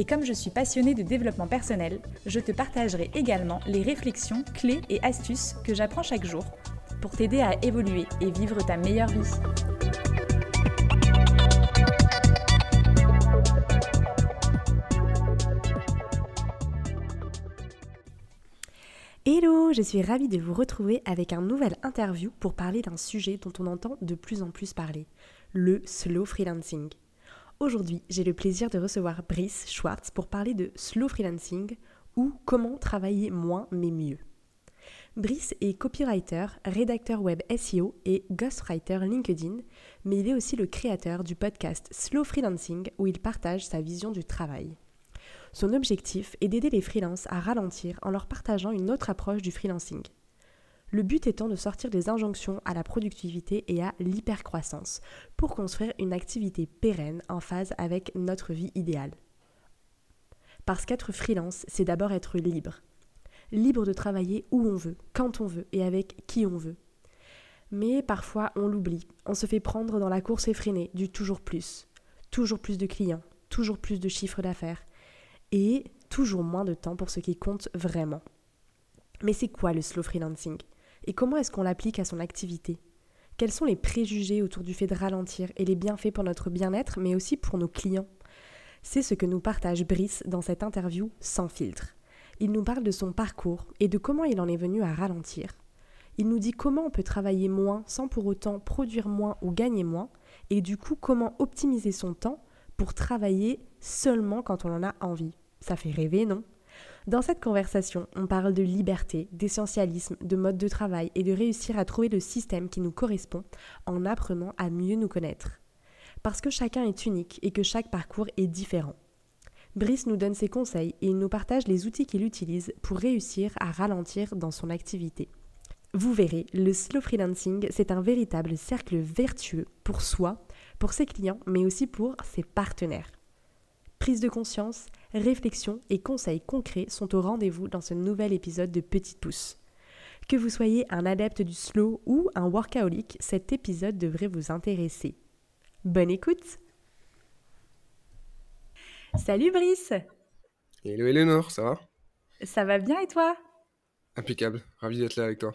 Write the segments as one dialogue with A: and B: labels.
A: Et comme je suis passionnée de développement personnel, je te partagerai également les réflexions, clés et astuces que j'apprends chaque jour pour t'aider à évoluer et vivre ta meilleure vie. Hello, je suis ravie de vous retrouver avec un nouvel interview pour parler d'un sujet dont on entend de plus en plus parler, le slow freelancing. Aujourd'hui, j'ai le plaisir de recevoir Brice Schwartz pour parler de slow freelancing ou comment travailler moins mais mieux. Brice est copywriter, rédacteur web SEO et ghostwriter LinkedIn, mais il est aussi le créateur du podcast Slow Freelancing où il partage sa vision du travail. Son objectif est d'aider les freelances à ralentir en leur partageant une autre approche du freelancing. Le but étant de sortir des injonctions à la productivité et à l'hypercroissance pour construire une activité pérenne en phase avec notre vie idéale. Parce qu'être freelance, c'est d'abord être libre. Libre de travailler où on veut, quand on veut et avec qui on veut. Mais parfois on l'oublie, on se fait prendre dans la course effrénée du toujours plus. Toujours plus de clients, toujours plus de chiffres d'affaires, et toujours moins de temps pour ce qui compte vraiment. Mais c'est quoi le slow freelancing? Et comment est-ce qu'on l'applique à son activité? Quels sont les préjugés autour du fait de ralentir et les bienfaits pour notre bien-être, mais aussi pour nos clients? C'est ce que nous partage Brice dans cette interview sans filtre. Il nous parle de son parcours et de comment il en est venu à ralentir. Il nous dit comment on peut travailler moins sans pour autant produire moins ou gagner moins, et du coup comment optimiser son temps pour travailler seulement quand on en a envie. Ça fait rêver, non? Dans cette conversation, on parle de liberté, d'essentialisme, de mode de travail et de réussir à trouver le système qui nous correspond en apprenant à mieux nous connaître. Parce que chacun est unique et que chaque parcours est différent. Brice nous donne ses conseils et il nous partage les outils qu'il utilise pour réussir à ralentir dans son activité. Vous verrez, le slow freelancing, c'est un véritable cercle vertueux pour soi, pour ses clients, mais aussi pour ses partenaires. Prise de conscience, réflexion et conseils concrets sont au rendez-vous dans ce nouvel épisode de Petite Pousse. Que vous soyez un adepte du slow ou un workaholic, cet épisode devrait vous intéresser. Bonne écoute Salut Brice
B: Hello Eleanor, ça va?
A: Ça va bien et toi?
B: Impeccable, ravi d'être là avec toi.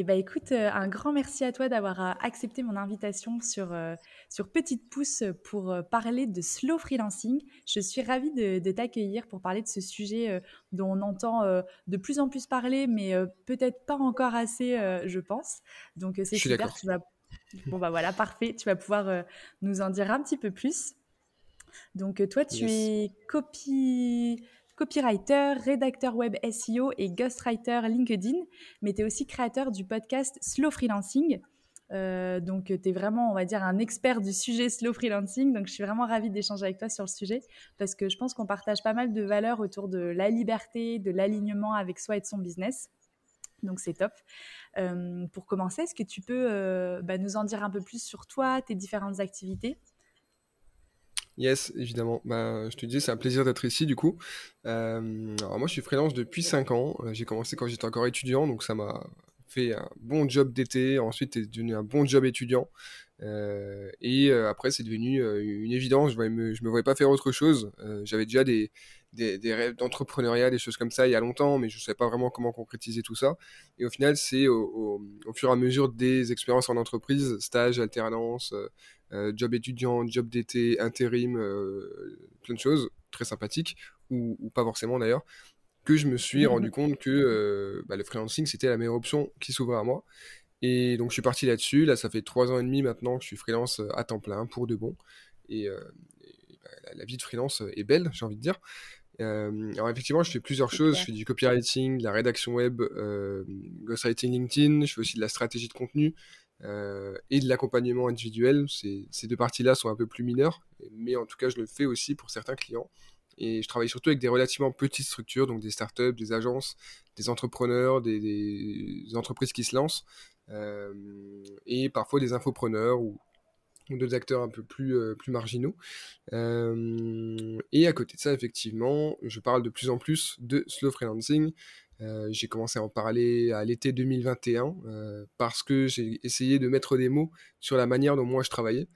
A: Eh bien, écoute, euh, un grand merci à toi d'avoir euh, accepté mon invitation sur, euh, sur Petite Pouce pour parler de slow freelancing. Je suis ravie de, t'accueillir pour parler de ce sujet dont on entend de plus en plus parler, mais peut-être pas encore assez, je pense. Donc, c'est super. Tu vas... Bon, bah voilà, parfait. Tu vas pouvoir nous en dire un petit peu plus. Donc, toi, tu es copie copywriter, rédacteur web SEO et ghostwriter LinkedIn, mais tu es aussi créateur du podcast Slow Freelancing. Euh, donc, tu es vraiment, on va dire, un expert du sujet slow freelancing. Donc, je suis vraiment ravie d'échanger avec toi sur le sujet parce que je pense qu'on partage pas mal de valeurs autour de la liberté, de l'alignement avec soi et de son business. Donc, c'est top. Euh, pour commencer, est-ce que tu peux euh, bah, nous en dire un peu plus sur toi, tes différentes activités?
B: Yes, évidemment. Bah, je te dis, c'est un plaisir d'être ici du coup. Euh, alors moi, je suis freelance depuis 5 ans. Euh, j'ai commencé quand j'étais encore étudiant, donc ça m'a fait un bon job d'été. Ensuite, c'est devenu un bon job étudiant. Euh, et après, c'est devenu une évidence. Je ne me, je me voyais pas faire autre chose. J'avais déjà des, des, des rêves d'entrepreneuriat, des choses comme ça il y a longtemps, mais je ne savais pas vraiment comment concrétiser tout ça. Et au final, c'est au, au, fur et à mesure des expériences en entreprise, stage, alternance, euh, job étudiant, job d'été, intérim, euh, plein de choses très sympathiques, ou, pas forcément d'ailleurs, que je me suis mmh rendu compte que euh, bah, le freelancing, c'était la meilleure option qui s'ouvrait à moi. Et donc je suis parti là-dessus. Là, ça fait trois ans et demi maintenant que je suis freelance à temps plein pour de bon. Et, bah, la, vie de freelance est belle, j'ai envie de dire. alors effectivement, je fais plusieurs choses. Je fais du copywriting, de la rédaction web, ghostwriting LinkedIn. Je fais aussi de la stratégie de contenu. Euh, et de l'accompagnement individuel. Ces, ces deux parties-là sont un peu plus mineures, mais en tout cas, je le fais aussi pour certains clients. et je travaille surtout avec des relativement petites structures, donc des startups, des agences, des entrepreneurs, des, entreprises qui se lancent, et parfois des infopreneurs ou, d'autres acteurs un peu plus, plus marginaux. et à côté de ça, effectivement, je parle de plus en plus de slow freelancing. j'ai commencé à en parler à l'été 2021 parce que j'ai essayé de mettre des mots sur la manière dont moi je travaillais.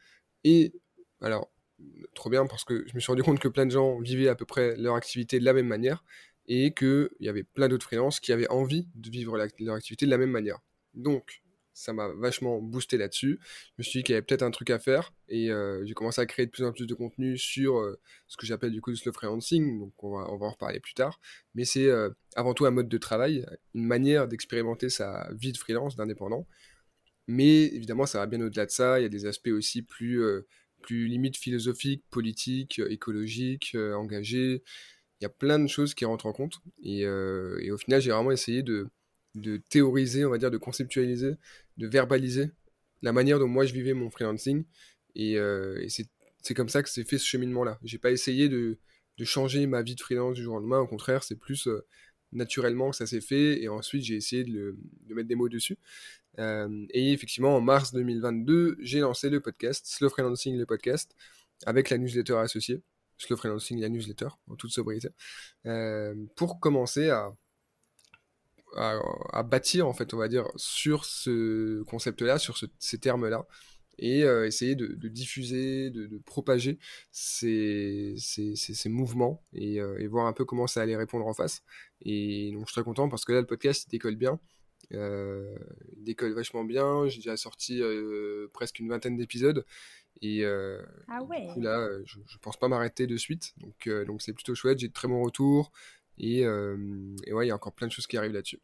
B: Et alors, trop bien parce que je me suis rendu compte que plein de gens vivaient à peu près leur activité de la même manière et qu'il y avait plein d'autres freelances qui avaient envie de vivre leur activité de la même manière. Donc, ça m'a vachement boosté là-dessus. Je me suis dit qu'il y avait peut-être un truc à faire et euh, j'ai commencé à créer de plus en plus de contenu sur euh, ce que j'appelle du coup le slow freelancing, donc on va, en reparler plus tard. Mais c'est euh, avant tout un mode de travail, une manière d'expérimenter sa vie de freelance, d'indépendant. Mais évidemment, ça va bien au-delà de ça. Il y a des aspects aussi plus plus limite philosophique, politique, euh, écologique, euh, engagé. Il y a plein de choses qui rentrent en compte. Et au final, j'ai vraiment essayé de, de, théoriser, on va dire, de conceptualiser, de verbaliser la manière dont moi je vivais mon freelancing. Et, et c'est comme ça que s'est fait ce cheminement-là. J'ai pas essayé de, de, changer ma vie de freelance du jour au lendemain. Au contraire, c'est plus naturellement que ça s'est fait. Et ensuite, j'ai essayé de, de, mettre des mots dessus. Euh, et effectivement, en mars 2022, j'ai lancé le podcast, Slow Freelancing, le podcast, avec la newsletter associée, Slow Freelancing, la newsletter, en toute sobriété, euh, pour commencer à, à, bâtir, en fait, on va dire, sur ce concept-là, sur ces termes-là, et euh, essayer de, diffuser, de, propager ces, ces, ces, mouvements et, et, voir un peu comment ça allait répondre en face. Et donc je suis très content parce que là, le podcast, il décolle bien. Euh, il décolle vachement bien. J'ai déjà sorti euh, presque une vingtaine d'épisodes. Et euh, ah ouais. du coup, là, je, je pense pas m'arrêter de suite. Donc, donc c'est plutôt chouette. J'ai de très bons retours. Et, et ouais, il y a encore plein de choses qui arrivent là-dessus.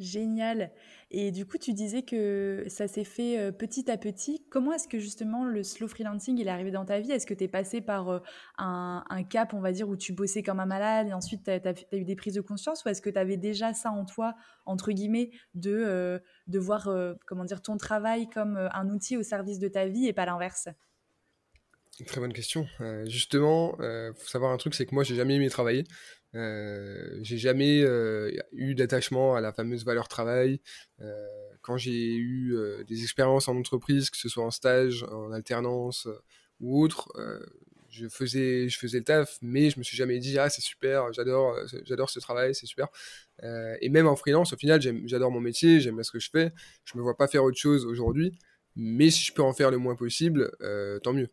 A: Génial. Et du coup, tu disais que ça s'est fait euh, petit à petit. Comment est-ce que justement le slow freelancing est arrivé dans ta vie? Est-ce que tu es passé par euh, un, cap, on va dire, où tu bossais comme un malade et ensuite tu as, eu des prises de conscience? Ou est-ce que tu avais déjà ça en toi, entre guillemets, de, euh, de voir comment dire, ton travail comme un outil au service de ta vie et pas l'inverse?
B: Très bonne question. justement, il faut savoir un truc, c'est que moi, j'ai jamais aimé travailler. Euh, j'ai jamais euh, eu d'attachement à la fameuse valeur travail. Euh, quand j'ai eu des expériences en entreprise, que ce soit en stage, en alternance ou autre, je faisais je faisais le taf mais je me suis jamais dit ah c'est super j'adore j'adore ce travail c'est super et même en freelance au final j'adore mon métier j'aime ce que je fais je me vois pas faire autre chose aujourd'hui mais si je peux en faire le moins possible tant mieux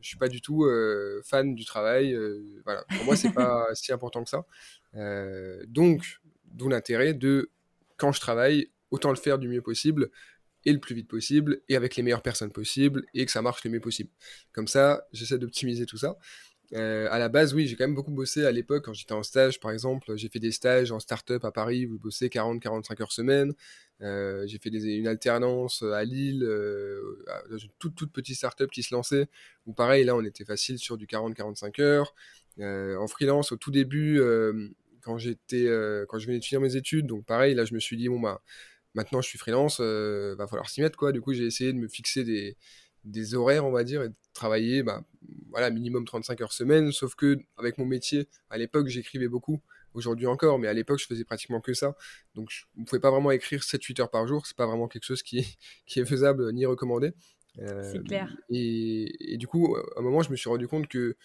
B: je suis pas du tout euh, fan du travail. Euh, voilà, pour moi, c'est pas si important que ça. Euh, donc, d'où l'intérêt de quand je travaille, autant le faire du mieux possible et le plus vite possible et avec les meilleures personnes possibles et que ça marche le mieux possible. Comme ça, j'essaie d'optimiser tout ça. Euh, à la base, oui, j'ai quand même beaucoup bossé à l'époque quand j'étais en stage, par exemple. J'ai fait des stages en start-up à Paris où je bossais 40-45 heures semaine. Euh, j'ai fait une alternance à Lille, euh, dans une toute, toute petite start-up qui se lançait, où pareil, là, on était facile sur du 40-45 heures. en freelance, au tout début, quand, j'étais, quand je venais de finir mes études, donc pareil, là, je me suis dit, bon, bah, maintenant je suis freelance, va falloir s'y mettre, quoi. Du coup, j'ai essayé de me fixer des, des horaires, on va dire, et de travailler bah, voilà, minimum 35 heures semaine, sauf que avec mon métier, à l'époque, j'écrivais beaucoup, aujourd'hui encore, mais à l'époque, je faisais pratiquement que ça. Donc, je ne pouvais pas vraiment écrire 7-8 heures par jour, c'est pas vraiment quelque chose qui est, qui est faisable ni recommandé.
A: Euh, c'est clair.
B: Et, et, du coup, à un moment, je me suis rendu compte que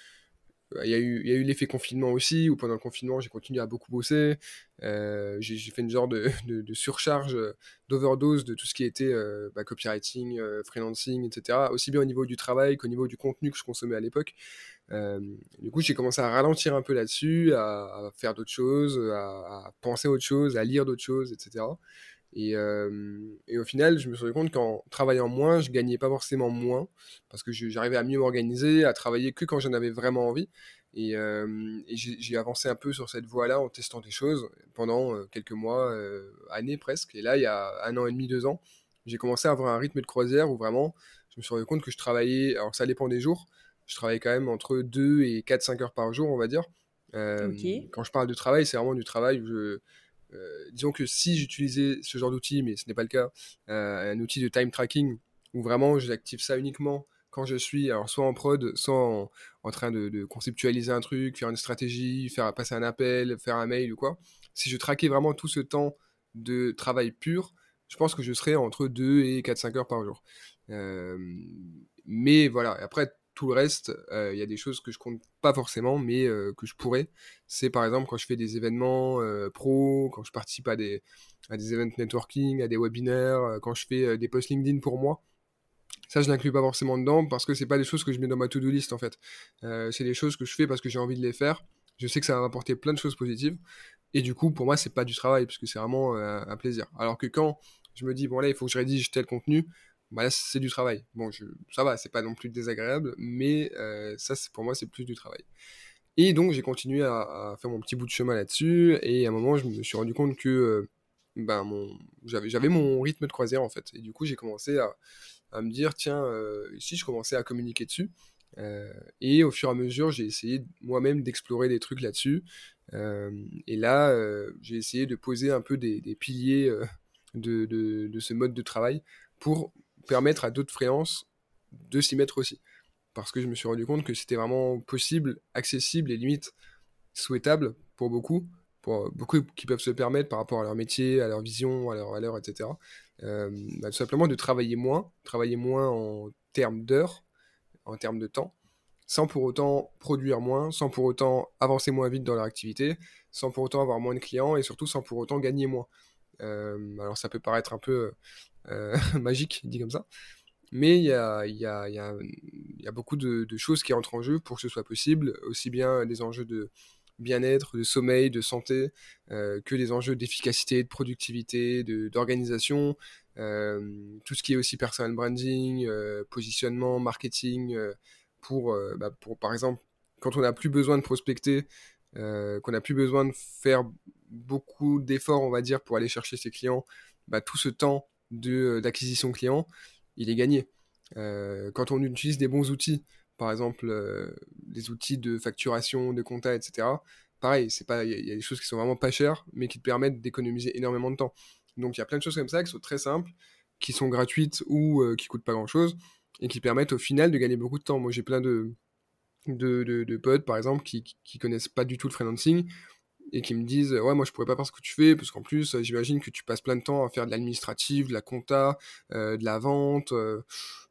B: il y a eu, eu l'effet confinement aussi, où pendant le confinement, j'ai continué à beaucoup bosser. Euh, j'ai fait une genre de, de, surcharge, euh, d'overdose de tout ce qui était euh, bah, copywriting, freelancing, etc. Aussi bien au niveau du travail qu'au niveau du contenu que je consommais à l'époque. Du coup, j'ai commencé à ralentir un peu là-dessus, à, faire d'autres choses, à, à, penser autre chose, à lire d'autres choses, etc. Et, et, au final, je me suis rendu compte qu'en travaillant moins, je gagnais pas forcément moins, parce que j'arrivais à mieux m'organiser, à travailler que quand j'en avais vraiment envie. Et, et j'ai avancé un peu sur cette voie-là en testant des choses pendant quelques mois, années presque. Et là, il y a un an et demi, deux ans, j'ai commencé à avoir un rythme de croisière où vraiment, je me suis rendu compte que je travaillais, alors ça dépend des jours, je travaillais quand même entre 2 et 4-5 heures par jour, on va dire. Quand je parle de travail, c'est vraiment du travail où je euh, disons que si j'utilisais ce genre d'outil, mais ce n'est pas le cas, euh, un outil de time tracking où vraiment j'active ça uniquement quand je suis alors soit en prod, soit en, train de, conceptualiser un truc, faire une stratégie, faire passer un appel, faire un mail ou quoi, si je traquais vraiment tout ce temps de travail pur, je pense que je serais entre 2 et 4-5 heures par jour. Euh, mais voilà, après, tout le reste, euh, il y a des choses que je compte pas forcément, mais euh, que je pourrais. C'est par exemple quand je fais des événements pro, quand je participe à des, à events networking, à des webinaires, quand je fais des posts LinkedIn pour moi. Ça, je n'inclus pas forcément dedans parce que c'est pas des choses que je mets dans ma to-do list en fait. c'est des choses que je fais parce que j'ai envie de les faire. Je sais que ça va m'apporter plein de choses positives. Et du coup, pour moi, c'est pas du travail, puisque c'est vraiment un plaisir. Alors que quand je me dis, bon là, il faut que je rédige tel contenu, bah là, c'est du travail. Bon, je, ça va, c'est pas non plus désagréable, mais euh, ça, pour moi, c'est plus du travail. Et donc, j'ai continué à, faire mon petit bout de chemin là-dessus, et à un moment, je me suis rendu compte que euh, ben, mon, j'avais, mon rythme de croisière, en fait. Et du coup, j'ai commencé à, à, me dire, tiens, euh, si je commençais à communiquer dessus. et au fur et à mesure, j'ai essayé moi-même d'explorer des trucs là-dessus. et là, j'ai essayé de poser un peu des, des piliers de, de, ce mode de travail pour permettre à d'autres freelances de s'y mettre aussi. Parce que je me suis rendu compte que c'était vraiment possible, accessible et limite souhaitable pour beaucoup, pour beaucoup qui peuvent se permettre par rapport à leur métier, à leur vision, à leur valeur, etc. Euh, bah, tout simplement de travailler moins, travailler moins en termes d'heures, en termes de temps, sans pour autant produire moins, sans pour autant avancer moins vite dans leur activité, sans pour autant avoir moins de clients et surtout sans pour autant gagner moins. Euh, alors ça peut paraître un peu euh, magique, dit comme ça. Mais il y a, beaucoup de, choses qui entrent en jeu pour que ce soit possible, aussi bien des enjeux de bien-être, de sommeil, de santé, euh, que des enjeux d'efficacité, de productivité, d'organisation, tout ce qui est aussi personal branding, positionnement, marketing, bah, pour, par exemple, quand on n'a plus besoin de prospecter, qu'on n'a plus besoin de faire beaucoup d'efforts, on va dire, pour aller chercher ses clients, bah, tout ce temps euh, d'acquisition client, il est gagné. Euh, quand on utilise des bons outils, par exemple euh, des outils de facturation, de compta, etc., pareil, il y, a des choses qui sont vraiment pas chères, mais qui te permettent d'économiser énormément de temps. Donc il y a plein de choses comme ça qui sont très simples, qui sont gratuites ou qui coûtent pas grand chose, et qui permettent au final de gagner beaucoup de temps. Moi j'ai plein de, de, de, potes, par exemple, qui, qui connaissent pas du tout le freelancing, et qui me disent ouais moi je pourrais pas faire ce que tu fais parce qu'en plus euh, j'imagine que tu passes plein de temps à faire de l'administratif, de la compta, euh, de la vente. Euh.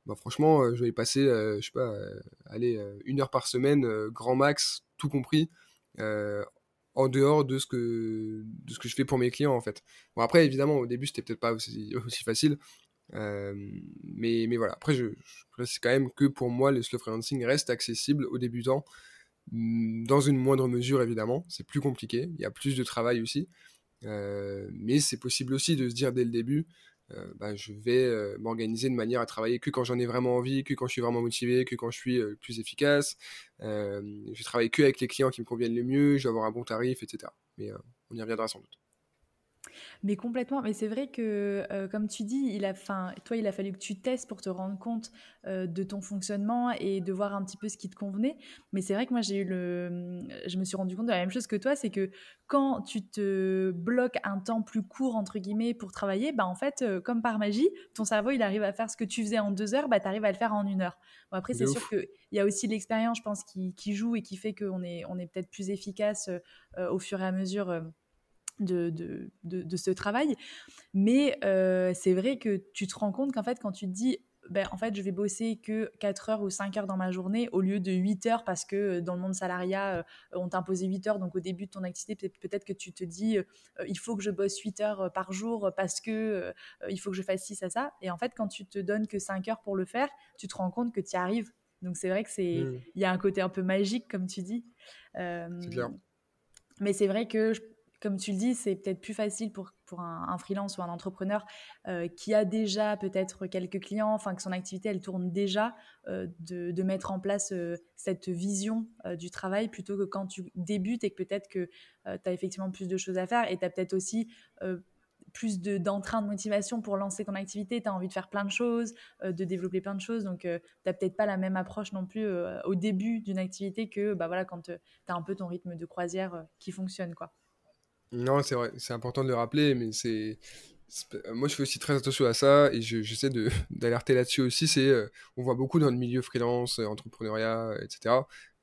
B: bah franchement je vais passer je sais pas allez une heure par semaine grand max tout compris en dehors de ce que de ce que je fais pour mes clients en fait. Bon après évidemment au début c'était peut-être pas aussi, facile. mais, mais voilà, après, je, je c'est quand même que pour moi, le slow freelancing reste accessible aux débutants dans une moindre mesure évidemment, c'est plus compliqué, il y a plus de travail aussi, euh, mais c'est possible aussi de se dire dès le début, euh, bah, je vais euh, m'organiser de manière à travailler que quand j'en ai vraiment envie, que quand je suis vraiment motivé, que quand je suis plus efficace, je vais travailler que avec les clients qui me conviennent le mieux, je vais avoir un bon tarif, etc. Mais on y reviendra sans doute.
C: Mais complètement, mais c'est vrai que, euh, comme tu dis, il a, fin, toi, il a fallu que tu testes pour te rendre compte euh, de ton fonctionnement et de voir un petit peu ce qui te convenait. Mais c'est vrai que moi, j'ai eu le, je me suis rendu compte de la même chose que toi, c'est que quand tu te bloques un temps plus court, entre guillemets, pour travailler, bah, en fait, euh, comme par magie, ton cerveau, il arrive à faire ce que tu faisais en deux heures, bah, tu arrives à le faire en une heure. Bon, après, c'est sûr qu'il y a aussi l'expérience, je pense, qui, qui, joue et qui fait qu'on est, on est peut-être plus efficace au fur et à mesure de, de, de, ce travail. Mais euh, c'est vrai que tu te rends compte qu'en fait, quand tu te dis, ben, en fait, je vais bosser que 4 heures ou 5 heures dans ma journée au lieu de 8 heures parce que euh, dans le monde salariat, euh, on t'a imposé 8 heures. Donc, au début de ton activité, peut-être que tu te dis, il faut que je bosse 8 heures par jour parce que il faut que je fasse ci, ça, ça. Et en fait, quand tu te donnes que 5 heures pour le faire, tu te rends compte que tu y arrives. Donc, c'est vrai que c'est, mmh. il y a un côté un peu magique, comme tu dis. c'est clair. Mais c'est vrai que comme tu le dis, c'est peut-être plus facile pour, pour un, freelance ou un entrepreneur euh, qui a déjà peut-être quelques clients, enfin que son activité elle tourne déjà, euh, de, de, mettre en place euh, cette vision du travail plutôt que quand tu débutes et que peut-être que tu as effectivement plus de choses à faire et tu as peut-être aussi plus d'entrain de, motivation pour lancer ton activité, tu as envie de faire plein de choses, de développer plein de choses, donc tu n'as peut-être pas la même approche non plus au début d'une activité que bah, voilà, quand tu as un peu ton rythme de croisière qui fonctionne. quoi.
B: Non, c'est vrai, c'est important de le rappeler, mais c'est moi, je fais aussi très attention à ça et j'essaie d'alerter là-dessus aussi. C'est, on voit beaucoup dans le milieu freelance, entrepreneuriat, etc.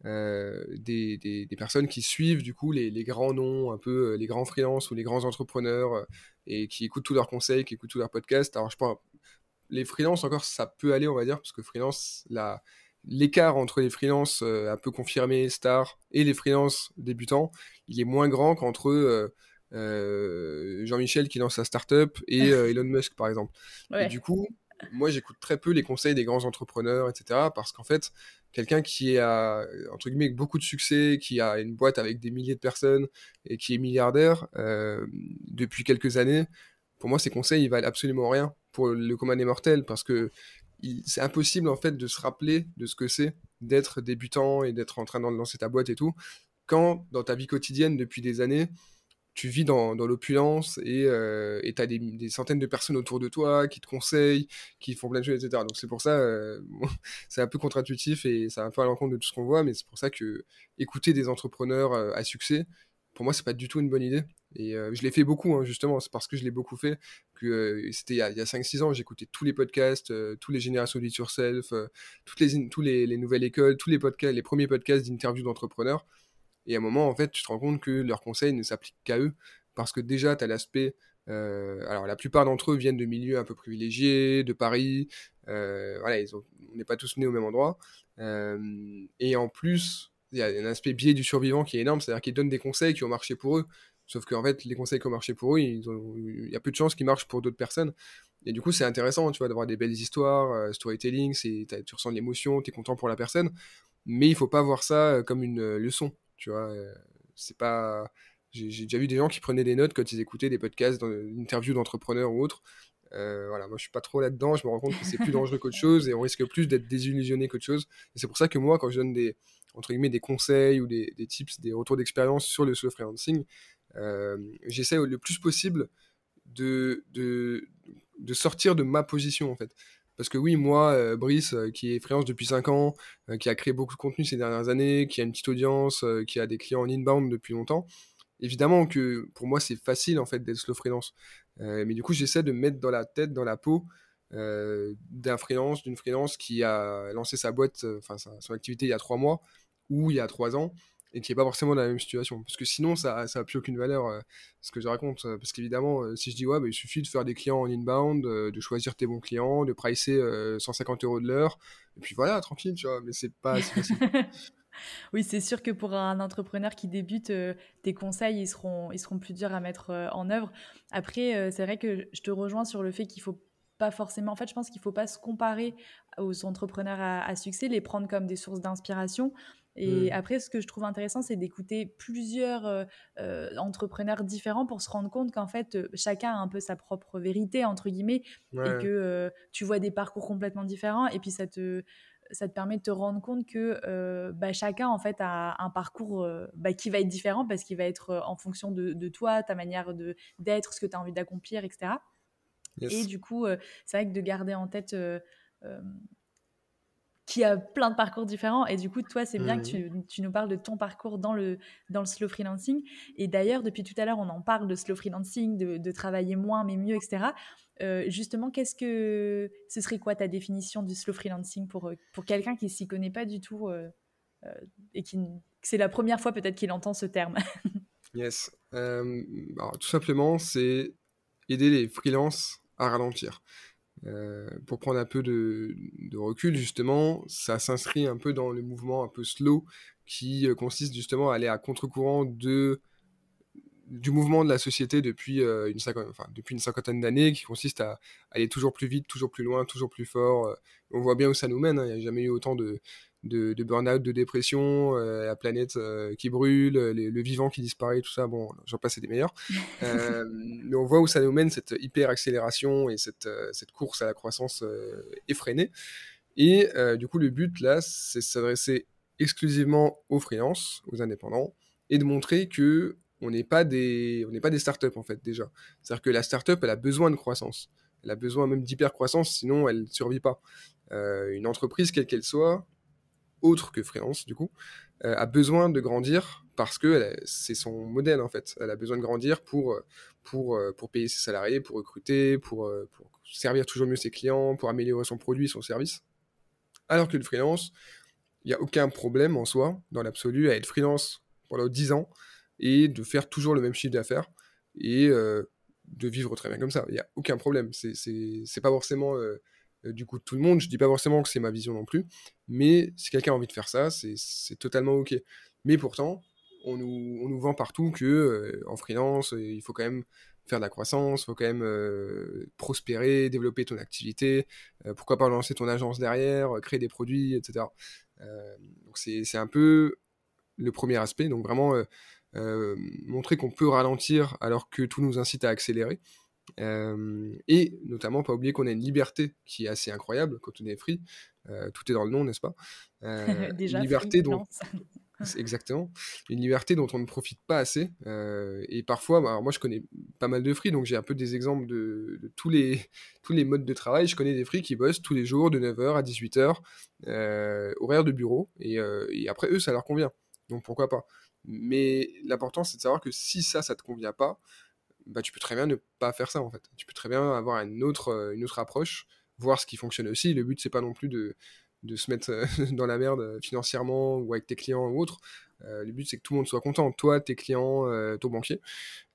B: des, des, des, personnes qui suivent du coup les, les, grands noms, un peu les grands freelances ou les grands entrepreneurs et qui écoutent tous leurs conseils, qui écoutent tous leurs podcasts. Alors, je pense, les freelances encore, ça peut aller, on va dire, parce que freelance, la, l'écart entre les freelances un peu confirmés, stars, et les freelances débutants, il est moins grand qu'entre euh, Jean-Michel qui lance sa startup et euh, Elon Musk par exemple. Et du coup, moi j'écoute très peu les conseils des grands entrepreneurs, etc. Parce qu'en fait, quelqu'un qui a entre guillemets beaucoup de succès, qui a une boîte avec des milliers de personnes et qui est milliardaire euh, depuis quelques années, pour moi ces conseils ils valent absolument rien pour le commun des mortels parce que c'est impossible en fait de se rappeler de ce que c'est d'être débutant et d'être en train de lancer ta boîte et tout quand dans ta vie quotidienne depuis des années tu vis dans, dans l'opulence et euh, tu as des, des, centaines de personnes autour de toi qui te conseillent, qui font plein de choses, etc. Donc c'est pour ça, euh, c'est un peu contre-intuitif et ça va un peu à l'encontre de tout ce qu'on voit, mais c'est pour ça que écouter des entrepreneurs euh, à succès, pour moi, c'est pas du tout une bonne idée. Et euh, je l'ai fait beaucoup, hein, justement, c'est parce que je l'ai beaucoup fait, euh, c'était il y a, a 5-6 ans, j'écoutais tous les podcasts, tous les générations de yourself, toutes les, les, les, nouvelles écoles, tous les podcasts, les premiers podcasts d'interviews d'entrepreneurs. Et à un moment, en fait, tu te rends compte que leurs conseils ne s'appliquent qu'à eux. Parce que déjà, tu as l'aspect. Euh, alors, la plupart d'entre eux viennent de milieux un peu privilégiés, de Paris. Euh, voilà, ils ont, on n'est pas tous nés au même endroit. Euh, et en plus, il y a un aspect biais du survivant qui est énorme. C'est-à-dire qu'ils donnent des conseils qui ont marché pour eux. Sauf qu'en fait, les conseils qui ont marché pour eux, il y a peu de chances qu'ils marchent pour d'autres personnes. Et du coup, c'est intéressant, tu vois, d'avoir des belles histoires, storytelling, c'est, tu ressens de l'émotion, tu es content pour la personne. Mais il faut pas voir ça comme une leçon. Tu vois, euh, c'est pas. J'ai déjà vu des gens qui prenaient des notes quand ils écoutaient des podcasts, d'interviews d'entrepreneurs ou autres. Euh, voilà, moi je suis pas trop là-dedans, je me rends compte que c'est plus dangereux qu'autre chose et on risque plus d'être désillusionné qu'autre chose. C'est pour ça que moi, quand je donne des, entre guillemets, des conseils ou des, des tips, des retours d'expérience sur le slow freelancing, euh, j'essaie le plus possible de, de, de, sortir de ma position en fait. Parce que oui, moi, euh, Brice, qui est freelance depuis 5 ans, qui a créé beaucoup de contenu ces dernières années, qui a une petite audience, qui a des clients en inbound depuis longtemps, évidemment que pour moi, c'est facile en fait d'être slow freelance. Mais du coup, j'essaie de me mettre dans la tête, dans la peau d'un freelance, d'une freelance qui a lancé sa boîte, enfin son activité il y a 3 mois ou il y a 3 ans, et qui n'est pas forcément dans la même situation. Parce que sinon, ça n'a plus aucune valeur, euh, ce que je raconte. Euh, parce qu'évidemment, euh, si je dis, ouais, bah, il suffit de faire des clients en inbound, de choisir tes bons clients, de pricer 150 euros de l'heure, et puis voilà, tranquille, tu vois, mais c'est pas si facile.
C: oui, c'est sûr que pour un entrepreneur qui débute, tes conseils, ils seront, ils seront plus durs à mettre en œuvre. Après, c'est vrai que je te rejoins sur le fait qu'il faut pas forcément. En fait, je pense qu'il faut pas se comparer aux entrepreneurs à, à, succès, les prendre comme des sources d'inspiration. Et mmh. après, ce que je trouve intéressant, c'est d'écouter plusieurs euh, euh, entrepreneurs différents pour se rendre compte qu'en fait, euh, chacun a un peu sa propre vérité, entre guillemets, et que tu vois des parcours complètement différents. Et puis, ça te, ça te permet de te rendre compte que bah, chacun, en fait, a un parcours bah, qui va être différent parce qu'il va être en fonction de, de, toi, ta manière d'être, ce que tu as envie d'accomplir, etc. Et du coup, c'est vrai que de garder en tête qui a plein de parcours différents. Et du coup, toi, c'est bien que tu, tu, nous parles de ton parcours dans le, dans le slow freelancing. Et d'ailleurs, depuis tout à l'heure, on en parle de slow freelancing, de, de travailler moins mais mieux, etc. Euh, justement, qu'est-ce que ce serait quoi ta définition du slow freelancing pour, euh, pour quelqu'un qui s'y connaît pas du tout euh, et qui c'est la première fois peut-être qu'il entend ce terme?
B: Yes. Tout simplement, c'est aider les freelances à ralentir. Pour prendre un peu de, recul, justement, ça s'inscrit un peu dans le mouvement un peu slow qui consiste justement à aller à contre-courant de du mouvement de la société depuis, euh, une, enfin, depuis une cinquantaine d'années, qui consiste à aller toujours plus vite, toujours plus loin, toujours plus fort. on voit bien où ça nous mène. Hein. Il n'y a jamais eu autant de, de, de burn-out, de dépression, euh, la planète euh, qui brûle, le vivant qui disparaît, tout ça. Bon, j'en passe des meilleurs. Euh, mais on voit où ça nous mène, cette hyper accélération et cette, cette course à la croissance effrénée. Et du coup, le but là, c'est de s'adresser exclusivement aux freelances, aux indépendants, et de montrer que on n'est pas des on n'est pas des startups en fait déjà. C'est-à-dire que la startup, elle a besoin de croissance. Elle a besoin même d'hyper croissance, sinon elle ne survit pas. une entreprise, quelle qu'elle soit, autre que freelance, du coup, a besoin de grandir parce que c'est son modèle, en fait. Elle a besoin de grandir pour, pour, pour payer ses salariés, pour recruter, pour, pour servir toujours mieux ses clients, pour améliorer son produit, son service. Alors que le freelance, il n'y a aucun problème en soi, dans l'absolu, à être freelance pendant 10 ans et de faire toujours le même chiffre d'affaires et euh, de vivre très bien comme ça. Il n'y a aucun problème. C'est pas forcément euh, euh, du coup tout le monde. Je dis pas forcément que c'est ma vision non plus. Mais si quelqu'un a envie de faire ça, c'est totalement OK. Mais pourtant, on nous, on nous vend partout que en freelance, il faut quand même faire de la croissance, il faut quand même prospérer, développer ton activité, pourquoi pas lancer ton agence derrière, créer des produits, etc. donc c'est un peu le premier aspect, donc vraiment montrer qu'on peut ralentir alors que tout nous incite à accélérer. et notamment pas oublier qu'on a une liberté qui est assez incroyable quand on est free, tout est dans le nom, n'est-ce pas?
C: Déjà,
B: liberté dont exactement. Une liberté dont on ne profite pas assez. Euh, et parfois, bah, alors moi je connais pas mal de free, donc j'ai un peu des exemples de, tous, les, tous les modes de travail. Je connais des free qui bossent tous les jours de 9h à 18h, euh, horaire de bureau, euh, et, après eux, ça leur convient. Donc pourquoi pas? Mais l'important, c'est de savoir que si ça, ça te convient pas, bah, tu peux très bien ne pas faire ça en fait. Tu peux très bien avoir une autre, une autre approche, voir ce qui fonctionne aussi. Le but, c'est pas non plus de de se mettre euh, dans la merde euh, financièrement ou avec tes clients ou autres. Euh, le but, c'est que tout le monde soit content. Toi, tes clients, ton banquier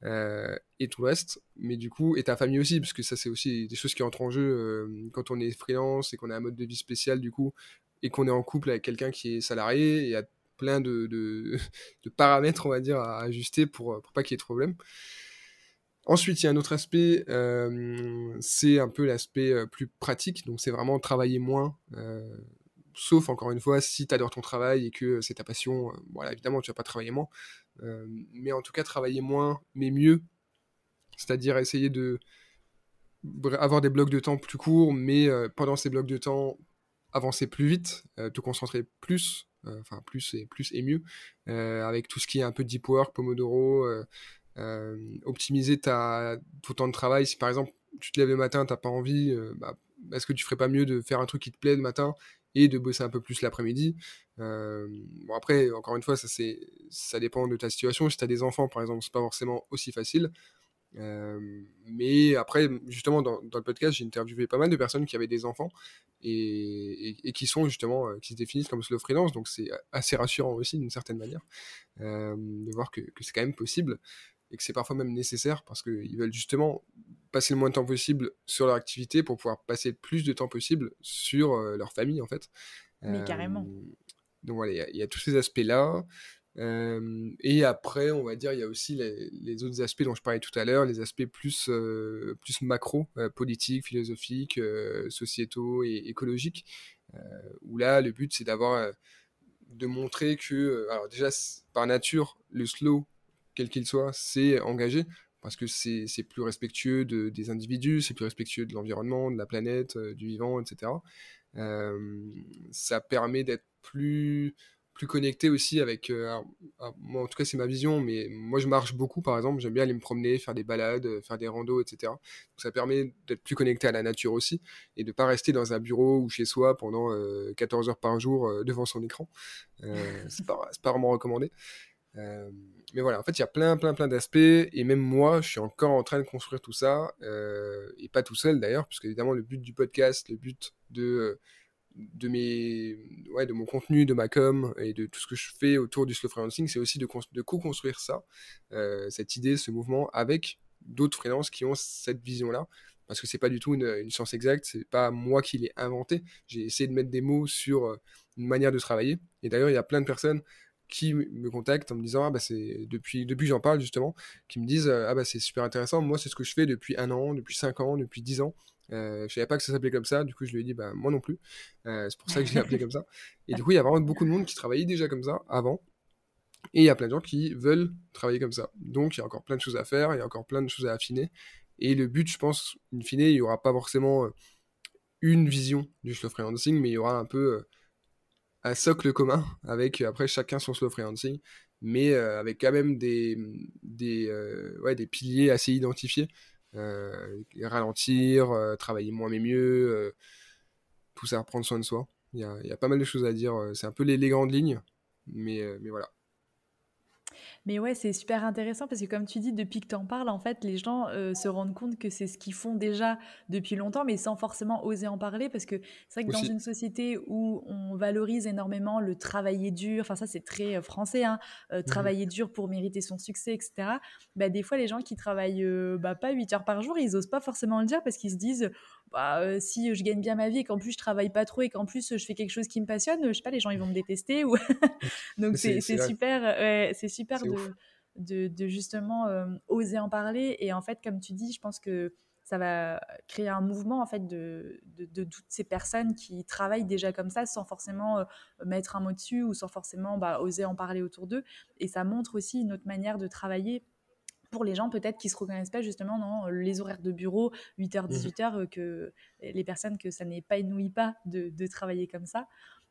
B: et tout le reste. Mais du coup, et ta famille aussi, parce que ça, c'est aussi des choses qui entrent en jeu quand on est freelance et qu'on a un mode de vie spécial, du coup, et qu'on est en couple avec quelqu'un qui est salarié. Y a plein de, paramètres, on va dire, à ajuster pour, pour pas qu'il y ait de problème. Ensuite, il y a un autre aspect, euh, c'est un peu l'aspect euh, plus pratique, donc c'est vraiment travailler moins, euh, sauf encore une fois si tu adores ton travail et que c'est ta passion, voilà, évidemment tu vas pas travailler moins, mais en tout cas travailler moins, mais mieux, c'est-à-dire essayer de avoir des blocs de temps plus courts, mais pendant ces blocs de temps, avancer plus vite, te concentrer plus, enfin plus et plus et mieux, avec tout ce qui est un peu deep work, Pomodoro, euh, optimiser ta, ton temps de travail. Si par exemple tu te lèves le matin, t'as pas envie, euh, bah, est-ce que tu ferais pas mieux de faire un truc qui te plaît le matin et de bosser un peu plus l'après-midi? Euh, bon après, encore une fois, ça, ça dépend de ta situation. Si tu as des enfants, par exemple, c'est pas forcément aussi facile. Mais après, justement, dans, dans le podcast, j'ai interviewé pas mal de personnes qui avaient des enfants et, et, qui sont justement, qui se définissent comme slow freelance. Donc c'est assez rassurant aussi d'une certaine manière de voir que, que c'est quand même possible et que c'est parfois même nécessaire parce qu'ils veulent justement passer le moins de temps possible sur leur activité pour pouvoir passer le plus de temps possible sur euh, leur famille en fait.
C: Mais carrément. Euh,
B: donc voilà, il y, a tous ces aspects-là. Et après, on va dire, il y a aussi les, autres aspects dont je parlais tout à l'heure, les aspects plus, plus macro, politiques, philosophiques, sociétaux et écologiques, où là, le but, c'est d'avoir, de montrer que, alors déjà, par nature, le slow, quel qu'il soit, c'est engagé parce que c'est plus respectueux de, des individus, c'est plus respectueux de l'environnement, de la planète, du vivant, etc. Ça permet d'être plus plus connecté aussi avec euh, moi en tout cas c'est ma vision mais moi je marche beaucoup par exemple j'aime bien aller me promener faire des balades faire des randos etc Donc, ça permet d'être plus connecté à la nature aussi et de pas rester dans un bureau ou chez soi pendant 14 heures par jour devant son écran c'est pas, pas vraiment recommandé euh, mais voilà, en fait, il y a plein, plein, plein d'aspects. Et même moi, je suis encore en train de construire tout ça. Euh, et pas tout seul d'ailleurs, puisque évidemment, le but du podcast, le but de, de, mes, ouais, de mon contenu, de ma com et de tout ce que je fais autour du slow freelancing, c'est aussi de, de co-construire ça, euh, cette idée, ce mouvement, avec d'autres freelances qui ont cette vision-là. Parce que c'est pas du tout une, une science exacte, c'est pas moi qui l'ai inventé. J'ai essayé de mettre des mots sur une manière de travailler. Et d'ailleurs, il y a plein de personnes qui me contactent en me disant ah bah c'est depuis depuis j'en parle justement qui me disent ah bah c'est super intéressant moi c'est ce que je fais depuis un an depuis cinq ans depuis dix ans euh, je savais pas que ça s'appelait comme ça du coup je lui ai dit bah moi non plus. Euh, c'est pour ça que je l'ai appelé comme ça. Et du coup il y a vraiment beaucoup de monde qui travaillait déjà comme ça avant. Et il y a plein de gens qui veulent travailler comme ça. Donc il y a encore plein de choses à faire il y a encore plein de choses à affiner. Et le but je pense in fine il y aura pas forcément euh, une vision du slow freelancing mais il y aura un peu euh, un socle commun avec après chacun son slow freelancing, mais avec quand même des, des, ouais, des piliers assez identifiés. Euh, ralentir, travailler moins mais mieux, tout ça, prendre soin de soi. Il y a, pas mal de choses à dire. C'est un peu les, les grandes lignes, mais, mais voilà.
C: Mais ouais, c'est super intéressant parce que comme tu dis, depuis que tu en parles, en fait, les gens euh, se rendent compte que c'est ce qu'ils font déjà depuis longtemps, mais sans forcément oser en parler parce que c'est vrai que dans une société où on valorise énormément le travailler dur, enfin ça c'est très euh, français, hein, euh, mmh travailler dur pour mériter son succès, etc. Bah, des fois, les gens qui travaillent bah, pas 8 heures par jour, ils osent pas forcément le dire parce qu'ils se disent bah, si je gagne bien ma vie et qu'en plus je travaille pas trop et qu'en plus je fais quelque chose qui me passionne, je sais pas, les gens ils vont me détester. Ou... Donc c'est super, c'est super de, de, justement oser en parler. Et en fait, comme tu dis, je pense que ça va créer un mouvement en fait de, de, toutes ces personnes qui travaillent déjà comme ça sans forcément mettre un mot dessus ou sans forcément bah, oser en parler autour d'eux. Et ça montre aussi une autre manière de travailler pour les gens peut-être qui se reconnaissent pas justement dans les horaires de bureau 8h 18h mmh que les personnes que ça n'épanouit pas de, de travailler comme ça.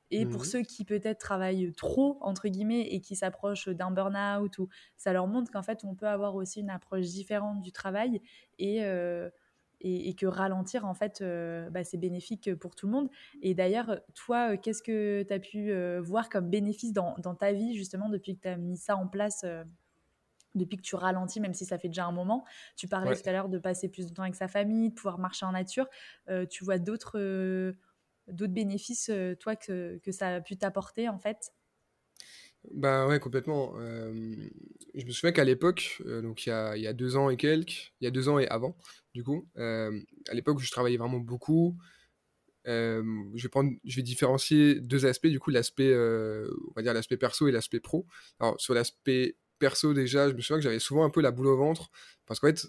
C: Et pour mmh ceux qui peut-être travaillent trop entre guillemets et qui s'approchent d'un burn-out ou ça leur montre qu'en fait on peut avoir aussi une approche différente du travail et et, que ralentir en fait bah, c'est bénéfique pour tout le monde. Et d'ailleurs toi qu'est-ce que tu as pu voir comme bénéfice dans, dans, ta vie justement depuis que tu as mis ça en place depuis que tu ralentis, même si ça fait déjà un moment. Tu parlais tout à l'heure de passer plus de temps avec sa famille, de pouvoir marcher en nature. Euh, tu vois d'autres euh, d'autres bénéfices, euh, toi, que, que, ça a pu t'apporter, en fait?
B: Bah ouais, complètement. je me souviens qu'à l'époque, donc il y a, y a, deux ans et quelques, il y a deux ans et avant, du coup, à l'époque où je travaillais vraiment beaucoup, je, vais prendre, je vais différencier deux aspects, du coup, l'aspect, on va dire l'aspect perso et l'aspect pro. Alors, sur l'aspect perso déjà, je me souviens que j'avais souvent un peu la boule au ventre. Parce qu'en fait,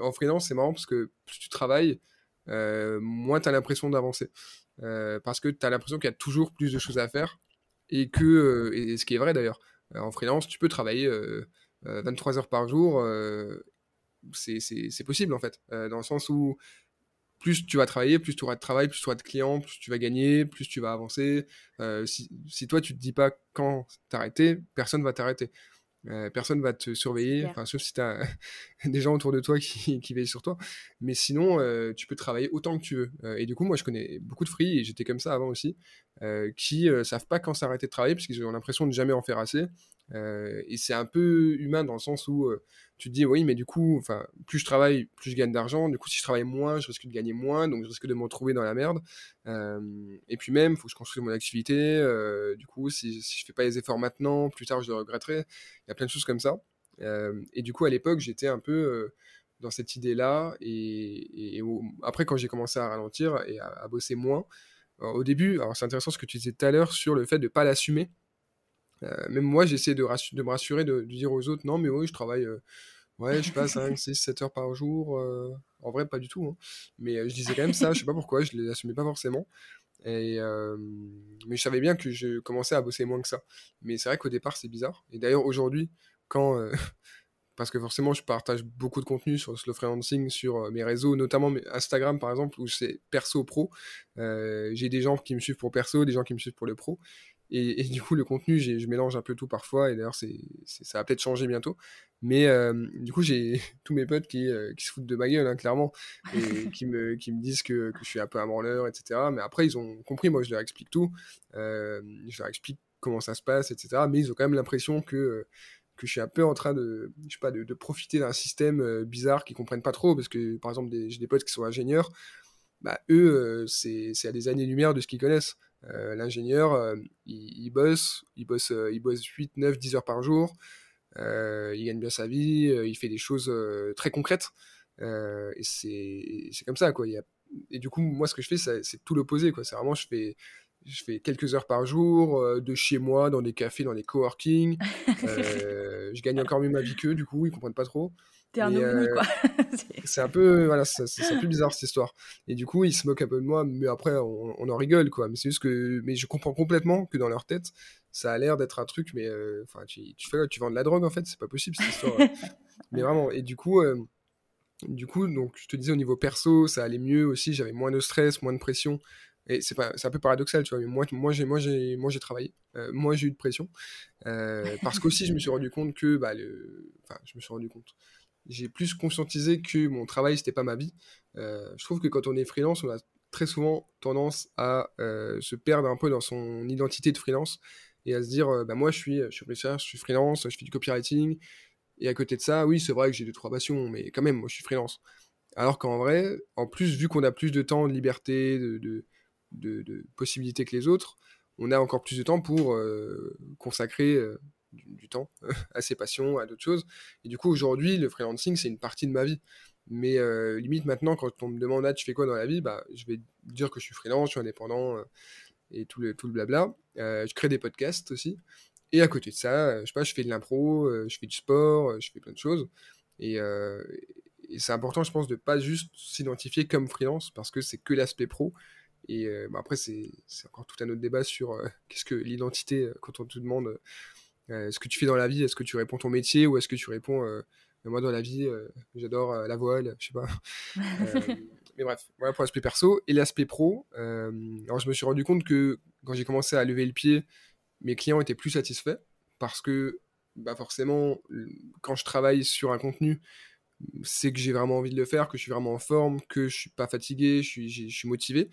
B: en freelance, c'est marrant parce que plus tu travailles, euh, moins tu as l'impression d'avancer. Euh, parce que tu as l'impression qu'il y a toujours plus de choses à faire. Et que, euh, et ce qui est vrai d'ailleurs, en freelance, tu peux travailler 23 heures par jour. c'est possible en fait. dans le sens où plus tu vas travailler, plus tu auras de travail, plus tu auras de clients, plus tu vas gagner, plus tu vas avancer. si, si, toi, tu te dis pas quand t'arrêter, personne va t'arrêter. Euh, personne va te surveiller, enfin, sauf si tu as des gens autour de toi qui, qui veillent sur toi. Mais sinon, euh, tu peux travailler autant que tu veux. Euh, et du coup, moi, je connais beaucoup de free, et j'étais comme ça avant aussi, qui savent pas quand s'arrêter de travailler parce qu'ils ont l'impression de jamais en faire assez. Euh, et c'est un peu humain dans le sens où euh, tu te dis, oui, mais du coup, plus je travaille, plus je gagne d'argent. Du coup, si je travaille moins, je risque de gagner moins, donc je risque de me retrouver dans la merde. Euh, et puis même, il faut que je construise mon activité. du coup, si, si je fais pas les efforts maintenant, plus tard, je le regretterai. Il y a plein de choses comme ça. et du coup, à l'époque, j'étais un peu dans cette idée-là. Et, après, quand j'ai commencé à ralentir et à, bosser moins, au début, alors c'est intéressant ce que tu disais tout à l'heure sur le fait de ne pas l'assumer. Euh, même moi, j'essaie de, me rassurer, de, dire aux autres, non, mais oui, je travaille, euh, ouais, je sais pas, 5, 6, 7 heures par jour. Euh, en vrai, pas du tout. Hein. Mais je disais quand même ça, je sais pas pourquoi, je ne l'assumais pas forcément. Mais je savais bien que je commençais à bosser moins que ça. Mais c'est vrai qu'au départ, c'est bizarre. Et d'ailleurs, aujourd'hui, quand. parce que forcément, je partage beaucoup de contenu sur slow freelancing, sur mes réseaux, notamment Instagram par exemple, où c'est perso pro. J'ai des gens qui me suivent pour perso, des gens qui me suivent pour le pro. Et, du coup, le contenu, je mélange un peu tout parfois. Et d'ailleurs, c'est, ça va peut-être changer bientôt. Mais euh, du coup, j'ai tous mes potes qui, euh, qui, se foutent de ma gueule, hein, clairement, et qui me, qui me disent que, que, je suis un peu un branleur, etc. Mais après, ils ont compris. Moi, je leur explique tout. Euh, je leur explique comment ça se passe, etc. Mais ils ont quand même l'impression que, que je suis un peu en train de, je sais pas, de, de profiter d'un système bizarre qu'ils comprennent pas trop. Parce que, par exemple, j'ai des potes qui sont ingénieurs. Bah, eux, c'est à des années-lumière de ce qu'ils connaissent. Euh, l'ingénieur, euh, il, bosse, il bosse, euh, il bosse 8, 9, 10 heures par jour. il gagne bien sa vie, il fait des choses très concrètes. et c'est comme ça, quoi. Il y a... Et du coup, moi, ce que je fais, c'est tout l'opposé, quoi. C'est vraiment, je fais, je fais quelques heures par jour de chez moi, dans des cafés, dans des coworking. je gagne encore mieux ma vie qu'eux, du coup, ils comprennent pas trop.
C: T'es un ovni, quoi.
B: c'est un peu, voilà, c'est un peu bizarre cette histoire. Et du coup, ils se moquent un peu de moi, mais après, on, on en rigole, quoi. Mais c'est juste que, mais je comprends complètement que dans leur tête, ça a l'air d'être un truc, mais euh, enfin, tu, tu, fais, tu vends de la drogue en fait, c'est pas possible cette histoire. mais vraiment, et du coup, euh, du coup, donc je te disais au niveau perso, ça allait mieux aussi, j'avais moins de stress, moins de pression. Et c'est pas, c'est un peu paradoxal, tu vois. Mais moi, moi, j'ai, moi, j'ai, moi, j'ai travaillé. Euh, moi, j'ai eu de pression parce qu'aussi, je me suis rendu compte que, bah, le, enfin, je me suis rendu compte j'ai plus conscientisé que mon travail c'était pas ma vie. Euh, je trouve que quand on est freelance, on a très souvent tendance à se perdre un peu dans son identité de freelance et à se dire bah, moi je suis je suis je suis freelance, je fais du copywriting et à côté de ça, oui, c'est vrai que j'ai deux trois passions mais quand même moi je suis freelance. Alors qu'en vrai, en plus vu qu'on a plus de temps, de liberté, de, de, possibilités que les autres, on a encore plus de temps pour consacrer du, temps à ses passions, à d'autres choses. Et du coup, aujourd'hui, le freelancing, c'est une partie de ma vie. Mais limite, maintenant, quand on me demande, ah, tu fais quoi dans la vie? Bah, Je vais dire que je suis freelance, je suis indépendant et tout le, tout le blabla. je crée des podcasts aussi. Et à côté de ça, je sais pas, je fais de l'impro, je fais du sport, je fais plein de choses. Et, c'est important, je pense, de pas juste s'identifier comme freelance parce que c'est que l'aspect pro. Et bah, après, c'est encore tout un autre débat sur qu'est-ce que l'identité quand on te demande ce que tu fais dans la vie, est-ce que tu réponds ton métier ou est-ce que tu réponds moi dans la vie, j'adore la voile, je sais pas. mais bref, voilà pour l'aspect perso. Et l'aspect pro, alors je me suis rendu compte que quand j'ai commencé à lever le pied, mes clients étaient plus satisfaits parce que bah forcément, quand je travaille sur un contenu, c'est que j'ai vraiment envie de le faire, que je suis vraiment en forme, que je suis pas fatigué, je suis, je suis motivé.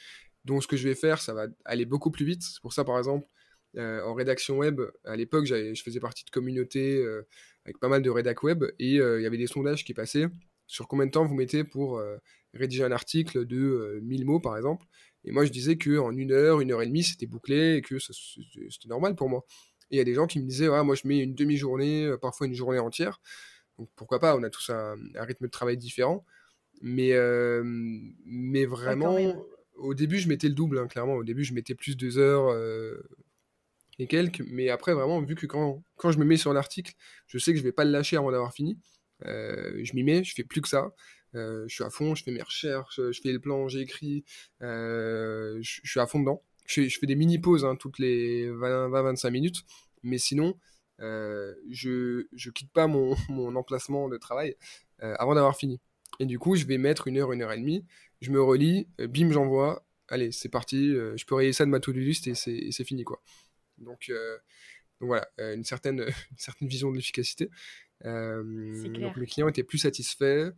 B: Donc ce que je vais faire, ça va aller beaucoup plus vite. C'est pour ça, par exemple, euh, en rédaction web, à l'époque, je faisais partie de communautés euh, avec pas mal de rédac web et euh, il y avait des sondages qui passaient sur combien de temps vous mettez pour rédiger un article de 1000 mots, par exemple. Et moi, je disais qu'en une heure, une heure et demie, c'était bouclé et que c'était normal pour moi. Et il y a des gens qui me disaient, moi, je mets une demi-journée, parfois une journée entière. Donc pourquoi pas, on a tous un, rythme de travail différent. Mais, mais vraiment, au début, je mettais le double, hein, clairement. Au début, je mettais plus de deux heures quelques. Mais après, vraiment, vu que quand, quand je me mets sur l'article, je sais que je vais pas le lâcher avant d'avoir fini. je m'y mets, je fais plus que ça. je suis à fond, je fais mes recherches, je fais le plan, j'écris, je, je suis à fond dedans. Je, je fais des mini-pauses hein, toutes les 20-25 minutes, mais sinon, je ne quitte pas mon, mon, emplacement de travail avant d'avoir fini. Et du coup, je vais mettre une heure, une heure et demie, je me relis, bim, j'envoie, allez, c'est parti, je peux rayer ça de ma to-do list et c'est fini, quoi. Donc, donc voilà, une, certaine, une certaine vision de l'efficacité. donc mes clients étaient plus satisfaits.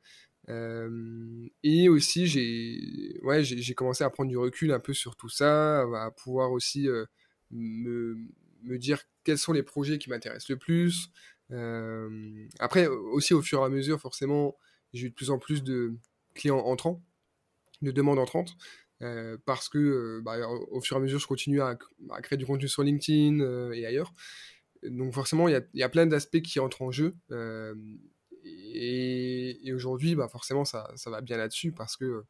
B: et aussi, j'ai ouais, commencé à prendre du recul un peu sur tout ça, à pouvoir aussi me, me, dire quels sont les projets qui m'intéressent le plus. après, aussi au fur et à mesure, forcément, j'ai eu de plus en plus de clients entrants, de demandes entrantes. Parce que bah, au, fur et à mesure, je continue à, créer du contenu sur LinkedIn et ailleurs. Donc forcément, il y, a, plein d'aspects qui entrent en jeu. et, aujourd'hui, bah, forcément, ça, va bien là-dessus parce que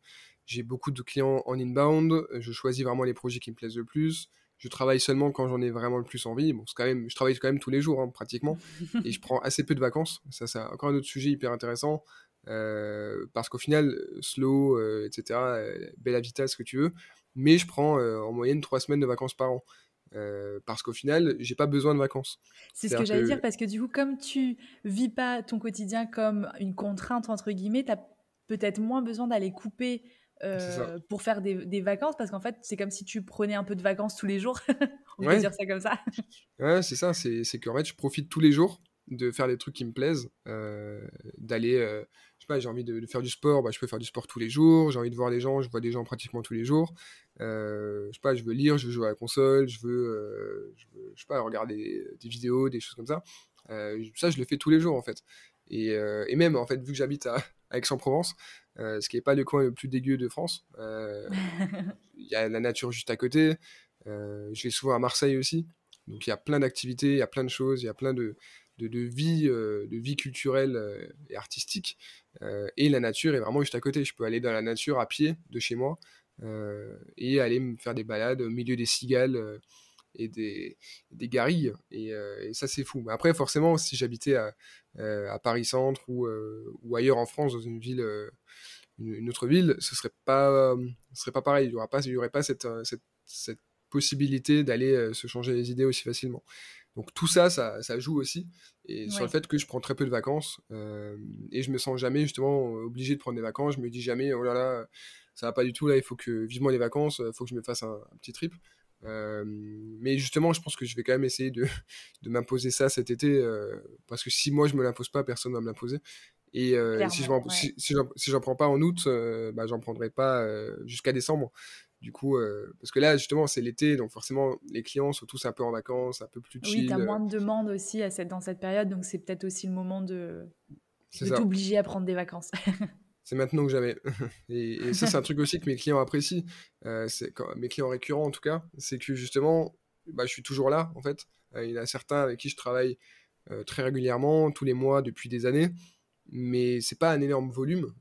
B: j'ai beaucoup de clients en inbound. Je choisis vraiment les projets qui me plaisent le plus je travaille seulement quand j'en ai vraiment le plus envie. Bon, je travaille quand même tous les jours, hein, pratiquement, et je prends assez peu de vacances. Ça, c'est encore un autre sujet hyper intéressant, euh, parce qu'au final, slow, euh, etc., euh, belle habitat, ce que tu veux, mais je prends en moyenne trois semaines de vacances par an. parce qu'au final, j'ai pas besoin de vacances.
C: C'est ce que j'allais dire, parce que du coup, comme tu vis pas ton quotidien comme une contrainte, entre guillemets, tu as peut-être moins besoin d'aller couper euh, pour faire des, vacances parce qu'en fait c'est comme si tu prenais un peu de vacances tous les jours on peut dire ça comme ça
B: ouais c'est ça c'est qu'en fait je profite tous les jours de faire des trucs qui me plaisent euh, d'aller euh, pas j'ai envie de, faire du sport bah, je peux faire du sport tous les jours j'ai envie de voir des gens je vois des gens pratiquement tous les jours je sais pas je veux lire je veux jouer à la console je veux je, veux, je sais pas regarder des vidéos des choses comme ça ça je le fais tous les jours en fait et, et même en fait vu que j'habite à Aix-en-Provence euh, ce qui n'est pas le coin le plus dégueu de France. Euh, il y a la nature juste à côté. Euh, je vais souvent à Marseille aussi. Donc il y a plein d'activités, il y a plein de choses, il y a plein de, de, vie, de vie culturelle et artistique. et la nature est vraiment juste à côté. Je peux aller dans la nature à pied de chez moi et aller me faire des balades au milieu des cigales et des, des garilles. Et, ça, c'est fou. Mais après, forcément, si j'habitais à, à Paris-Centre ou, ou, ailleurs en France, dans une ville une, autre ville, ce serait pas, ce serait pas pareil. Il n'y aurait pas cette, cette, cette possibilité d'aller se changer les idées aussi facilement. Donc tout ça, ça, ça joue aussi. Et sur le fait que je prends très peu de vacances et je me sens jamais justement obligé de prendre des vacances. Je me dis jamais, oh là là, ça va pas du tout là, il faut que vivement les vacances, il faut que je me fasse un, petit trip. mais justement, je pense que je vais quand même essayer de, de m'imposer ça cet été parce que si moi je me l'impose pas, personne va me l'imposer. Et si je si, si j'en prends pas en août, bah, j'en prendrai pas jusqu'à décembre. Du coup, parce que là, justement, c'est l'été, donc forcément, les clients sont tous un peu en vacances, un peu plus chill.
C: Oui, tu as moins de demandes aussi à cette, dans cette période, donc c'est peut-être aussi le moment de, de t'obliger à prendre des vacances.
B: c'est maintenant que jamais. et, ça, c'est un truc aussi que mes clients apprécient, c'est mes clients récurrents en tout cas, c'est que justement, bah, je suis toujours là, en fait. il y en a certains avec qui je travaille très régulièrement, tous les mois, depuis des années mais c'est pas un énorme volume.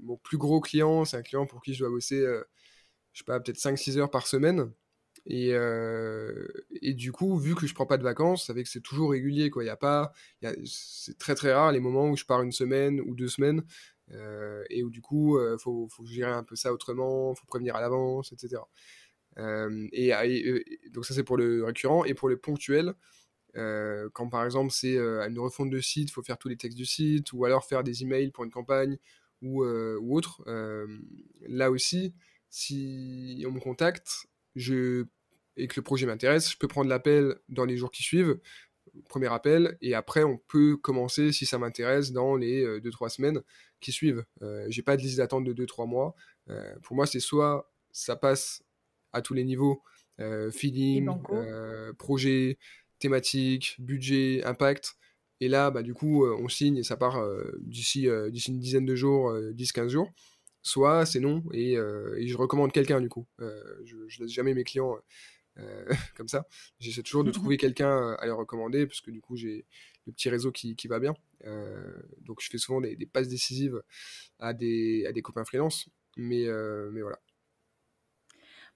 B: mon plus gros client, c'est un client pour qui je dois bosser je sais pas, peut-être 5-6 heures par semaine. Et, euh, et, du coup, vu que je prends pas de vacances, que c'est toujours régulier. Quoi. Y a pas, c'est très très rare les moments où je pars une semaine ou deux semaines euh, et où du coup, il euh, faut, gérer un peu ça autrement, faut prévenir à l'avance, etc. et, donc ça c'est pour le récurrent et pour le ponctuel. quand par exemple c'est une refonte de site, il faut faire tous les textes du site ou alors faire des emails pour une campagne ou autre. là aussi, si on me contacte je, et que le projet m'intéresse, je peux prendre l'appel dans les jours qui suivent, premier appel, et après on peut commencer si ça m'intéresse dans les 2-3 euh, semaines qui suivent. Euh, j'ai pas de liste d'attente de 2-3 mois. Euh, pour moi, c'est soit ça passe à tous les niveaux, feeling, projet, thématique, budget, impact. Et là, bah, du coup, on signe et ça part d'ici d'ici une dizaine de jours, 10-15 jours soit c'est non, et, euh, et, je recommande quelqu'un du coup. Euh, je, je laisse jamais mes clients euh, comme ça. J'essaie toujours de trouver quelqu'un à leur recommander, parce que du coup j'ai le petit réseau qui, qui va bien. donc je fais souvent des, des, passes décisives à des, à des copains freelance, mais, mais voilà.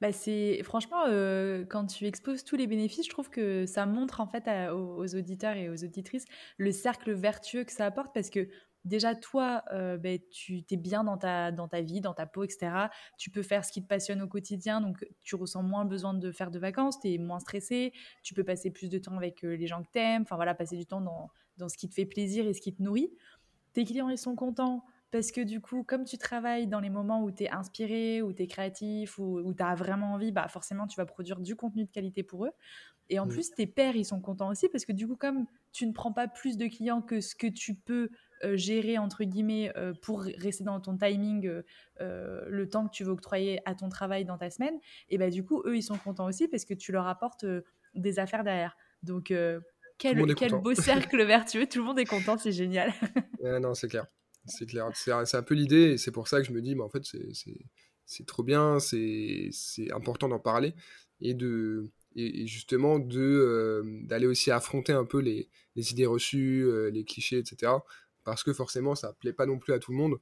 C: Bah c'est franchement quand tu exposes tous les bénéfices, je trouve que ça montre en fait aux, aux, auditeurs et aux auditrices le cercle vertueux que ça apporte parce que déjà toi, euh, ben, tu es bien dans ta, dans ta vie, dans ta peau, etc. Tu peux faire ce qui te passionne au quotidien, donc tu ressens moins besoin de faire de vacances, tu es moins stressé, tu peux passer plus de temps avec euh, les gens que tu aimes, enfin voilà, passer du temps dans, dans ce qui te fait plaisir et ce qui te nourrit. Tes clients, ils sont contents parce que du coup, comme tu travailles dans les moments où tu es inspiré, où tu es créatif, où, où tu as vraiment envie, bah forcément, tu vas produire du contenu de qualité pour eux. Et en mmh. plus, tes pairs, ils sont contents aussi parce que du coup, comme tu ne prends pas plus de clients que ce que tu peux gérer, entre guillemets, euh, pour rester dans ton timing euh, le temps que tu veux octroyer à ton travail dans ta semaine, et bah, du coup, eux, ils sont contents aussi parce que tu leur apportes des affaires derrière. Donc, quel, quel beau cercle vertueux, tout le monde est content, c'est génial.
B: non, c'est clair. C'est clair. C'est un peu l'idée et c'est pour ça que je me dis, mais en fait, c'est trop bien, c'est important d'en parler et de et, justement d'aller aussi affronter un peu les, les idées reçues, les clichés, etc parce que forcément ça plaît pas non plus à tout le monde.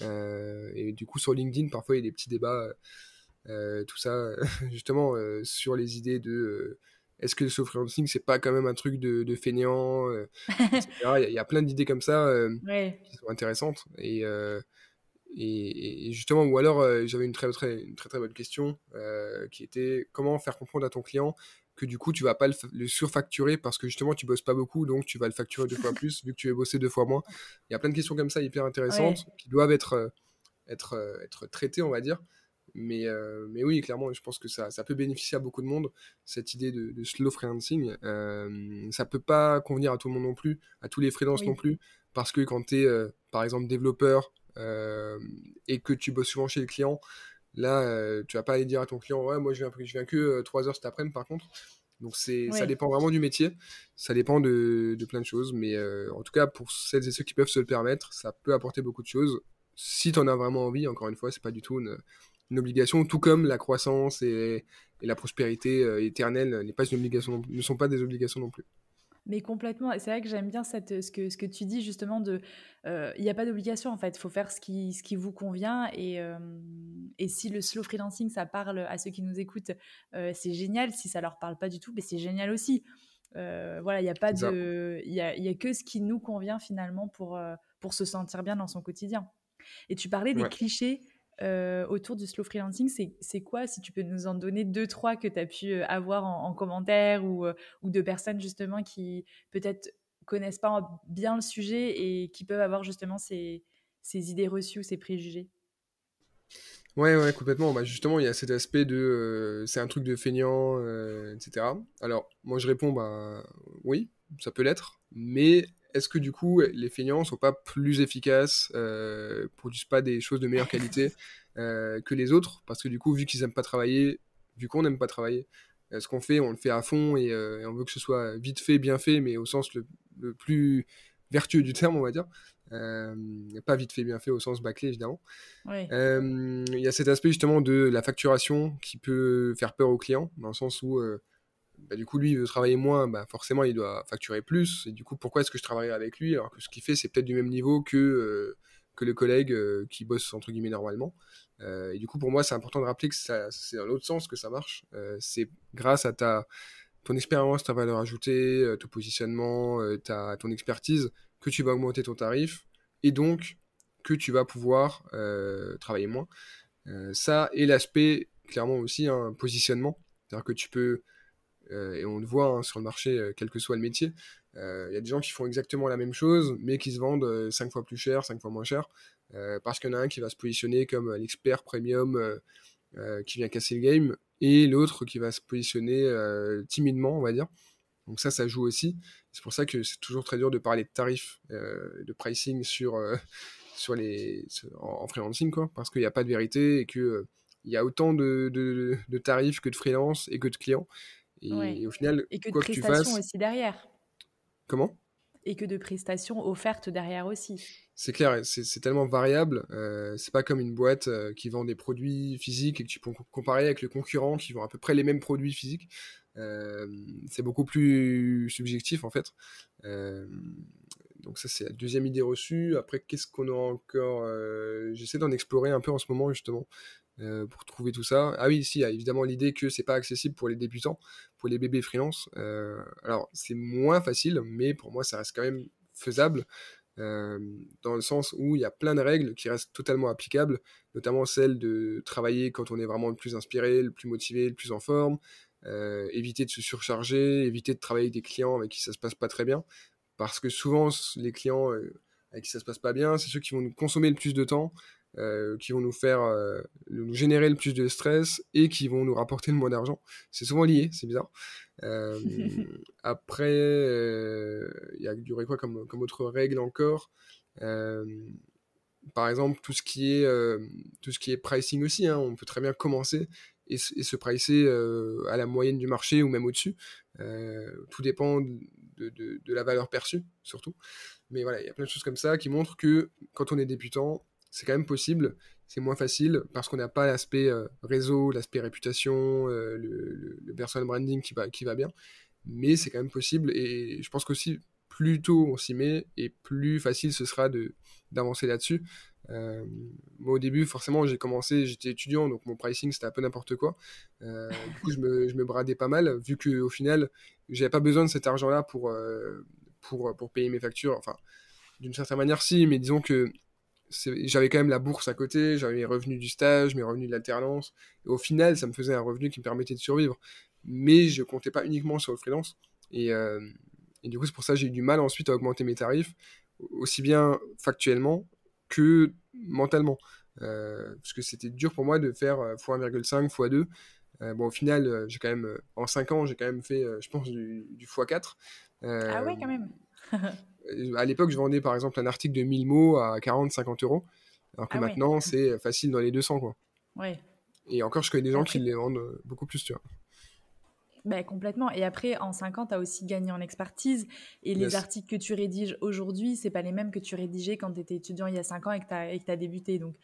B: Euh, et du coup sur LinkedIn parfois il y a des petits débats, euh, tout ça justement euh, sur les idées de est-ce que le freelancing c'est pas quand même un truc de, de feignant Il y, a plein d'idées comme ça qui sont intéressantes. Et, et, justement ou alors j'avais une très très une très très bonne question qui était comment faire comprendre à ton client que du coup tu vas pas le, surfacturer parce que justement tu bosses pas beaucoup donc tu vas le facturer deux fois plus vu que tu vas bosser deux fois moins. Il y a plein de questions comme ça hyper intéressantes qui doivent être, euh, être, euh, être traitées on va dire. Mais, euh, mais oui, clairement, je pense que ça, ça peut bénéficier à beaucoup de monde, cette idée de, slow freelancing. Euh, ça peut pas convenir à tout le monde non plus, à tous les freelances non plus, parce que quand tu es, par exemple, développeur et que tu bosses souvent chez le client, Là, euh, tu vas pas aller dire à ton client, ouais, moi je viens, je viens que 3 euh, heures cet après-midi par contre. Donc c'est, ça dépend vraiment du métier, ça dépend de, de plein de choses, mais euh, en tout cas pour celles et ceux qui peuvent se le permettre, ça peut apporter beaucoup de choses. Si tu en as vraiment envie, encore une fois, c'est pas du tout une, une, obligation, tout comme la croissance et, et la prospérité éternelle n'est pas une obligation, ne sont pas des obligations non plus.
C: Mais complètement. Et c'est vrai que j'aime bien cette, ce, que, ce que tu dis justement de... Euh, il n'y a pas d'obligation en fait. Il faut faire ce qui, ce qui vous convient. Et, euh, et si le slow freelancing, ça parle à ceux qui nous écoutent, euh, c'est génial. Si ça leur parle pas du tout, mais c'est génial aussi. voilà, il n'y a pas de... Il y a, y a, que ce qui nous convient finalement pour, pour se sentir bien dans son quotidien. Et tu parlais des clichés euh, autour du slow freelancing, c'est quoi Si tu peux nous en donner deux, trois que tu as pu euh, avoir en, commentaire ou, euh, ou, de personnes justement qui peut-être connaissent pas bien le sujet et qui peuvent avoir justement ces, ces idées reçues ou ces préjugés?
B: Ouais, ouais, complètement. Bah, justement, il y a cet aspect de c'est un truc de feignant, etc. Alors, moi je réponds, bah oui, ça peut l'être, mais est-ce que du coup, les feignants sont pas plus efficaces, euh, produisent pas des choses de meilleure qualité euh, que les autres? Parce que du coup, vu qu'ils aiment pas travailler, vu qu'on n'aime pas travailler, ce qu'on fait, on le fait à fond et, on veut que ce soit vite fait, bien fait, mais au sens le, plus vertueux du terme, on va dire. pas vite fait, bien fait au sens bâclé, évidemment. Il y a cet aspect justement de la facturation qui peut faire peur aux clients, dans le sens où bah, du coup, lui, il veut travailler moins, bah, forcément, il doit facturer plus. Et du coup, pourquoi est-ce que je travaillerai avec lui alors que ce qu'il fait, c'est peut-être du même niveau que, euh, que le collègue euh, qui bosse, entre guillemets, normalement. Euh, et du coup, pour moi, c'est important de rappeler que c'est dans l'autre sens que ça marche. c'est grâce à ta, ton expérience, ta valeur ajoutée, ton positionnement, ta, ton expertise, que tu vas augmenter ton tarif. Et donc, que tu vas pouvoir travailler moins. ça, et l'aspect, clairement aussi, un positionnement. C'est-à-dire que tu peux et on le voit hein, sur le marché, euh, quel que soit le métier. Il euh, y a des gens qui font exactement la même chose, mais qui se vendent 5 fois plus cher, 5 fois moins cher, parce qu'il y en a un qui va se positionner comme l'expert premium qui vient casser le game, et l'autre qui va se positionner timidement, on va dire. Donc ça, ça joue aussi. C'est pour ça que c'est toujours très dur de parler de tarifs, de pricing sur, sur les, en, freelancing, quoi, parce qu'il n'y a pas de vérité et qu'il il y a autant de, de, de, tarifs que de freelance et que de clients. Et, au final,
C: et que
B: quoi
C: de
B: que tu
C: fasses. aussi derrière.
B: Comment?
C: Et que de prestations offertes derrière aussi.
B: C'est clair, c'est tellement variable. Euh, c'est pas comme une boîte euh, qui vend des produits physiques et que tu peux comparer avec le concurrent qui vend à peu près les mêmes produits physiques. Euh, c'est beaucoup plus subjectif en fait. Euh, donc ça c'est la deuxième idée reçue. Après qu'est-ce qu'on aura encore J'essaie d'en explorer un peu en ce moment justement. Euh, pour trouver tout ça. Ah oui, si, il y a évidemment l'idée que c'est pas accessible pour les débutants, pour les bébés freelance. Euh, alors, c'est moins facile, mais pour moi, ça reste quand même faisable. Euh, dans le sens où il y a plein de règles qui restent totalement applicables, notamment celle de travailler quand on est vraiment le plus inspiré, le plus motivé, le plus en forme, éviter de se surcharger, éviter de travailler avec des clients avec qui ça se passe pas très bien, parce que souvent les clients avec qui ça se passe pas bien, c'est ceux qui vont nous consommer le plus de temps, euh, qui vont nous faire euh, nous générer le plus de stress et qui vont nous rapporter le moins d'argent. C'est souvent lié, c'est bizarre. Euh, après, il y a du quoi comme, comme autre règle encore? Par exemple, tout ce qui est, tout ce qui est pricing aussi, hein, on peut très bien commencer et, se pricer à la moyenne du marché ou même au-dessus. tout dépend de, la valeur perçue, surtout. Mais voilà, il y a plein de choses comme ça qui montrent que quand on est débutant, c'est quand même possible. C'est moins facile parce qu'on n'a pas l'aspect euh, réseau, l'aspect réputation, euh, le, le, personal branding qui va, qui va bien. Mais c'est quand même possible et je pense qu'aussi plus tôt on s'y met et plus facile ce sera d'avancer là-dessus. Euh, moi au début forcément j'ai commencé, j'étais étudiant donc mon pricing c'était un peu n'importe quoi. du coup je me, je me, bradais pas mal vu qu'au final j'avais pas besoin de cet argent là pour, pour, pour payer mes factures. Enfin d'une certaine manière si mais disons que j'avais quand même la bourse à côté, j'avais mes revenus du stage, mes revenus de l'alternance. Au final, ça me faisait un revenu qui me permettait de survivre. Mais je comptais pas uniquement sur le freelance. Et, euh, et du coup, c'est pour ça que j'ai eu du mal ensuite à augmenter mes tarifs, aussi bien factuellement que mentalement. Euh, parce que c'était dur pour moi de faire x1,5, x2. Euh, bon, au final, j'ai quand même, en 5 ans, j'ai quand même fait, je pense, du, du x4.
C: ah ouais, quand même.
B: à l'époque, je vendais par exemple un article de 1000 mots à 40-50 euros, alors que ah maintenant, c'est facile dans les 200. Quoi.
C: Ouais.
B: Et encore, je connais des gens qui les vendent euh, beaucoup plus, tu vois.
C: Bah, complètement. Et après, en 5 ans, tu as aussi gagné en expertise. Et les articles que tu rédiges aujourd'hui, c'est pas les mêmes que tu rédigeais quand tu étais étudiant il y a 5 ans et que tu as, débuté. Donc,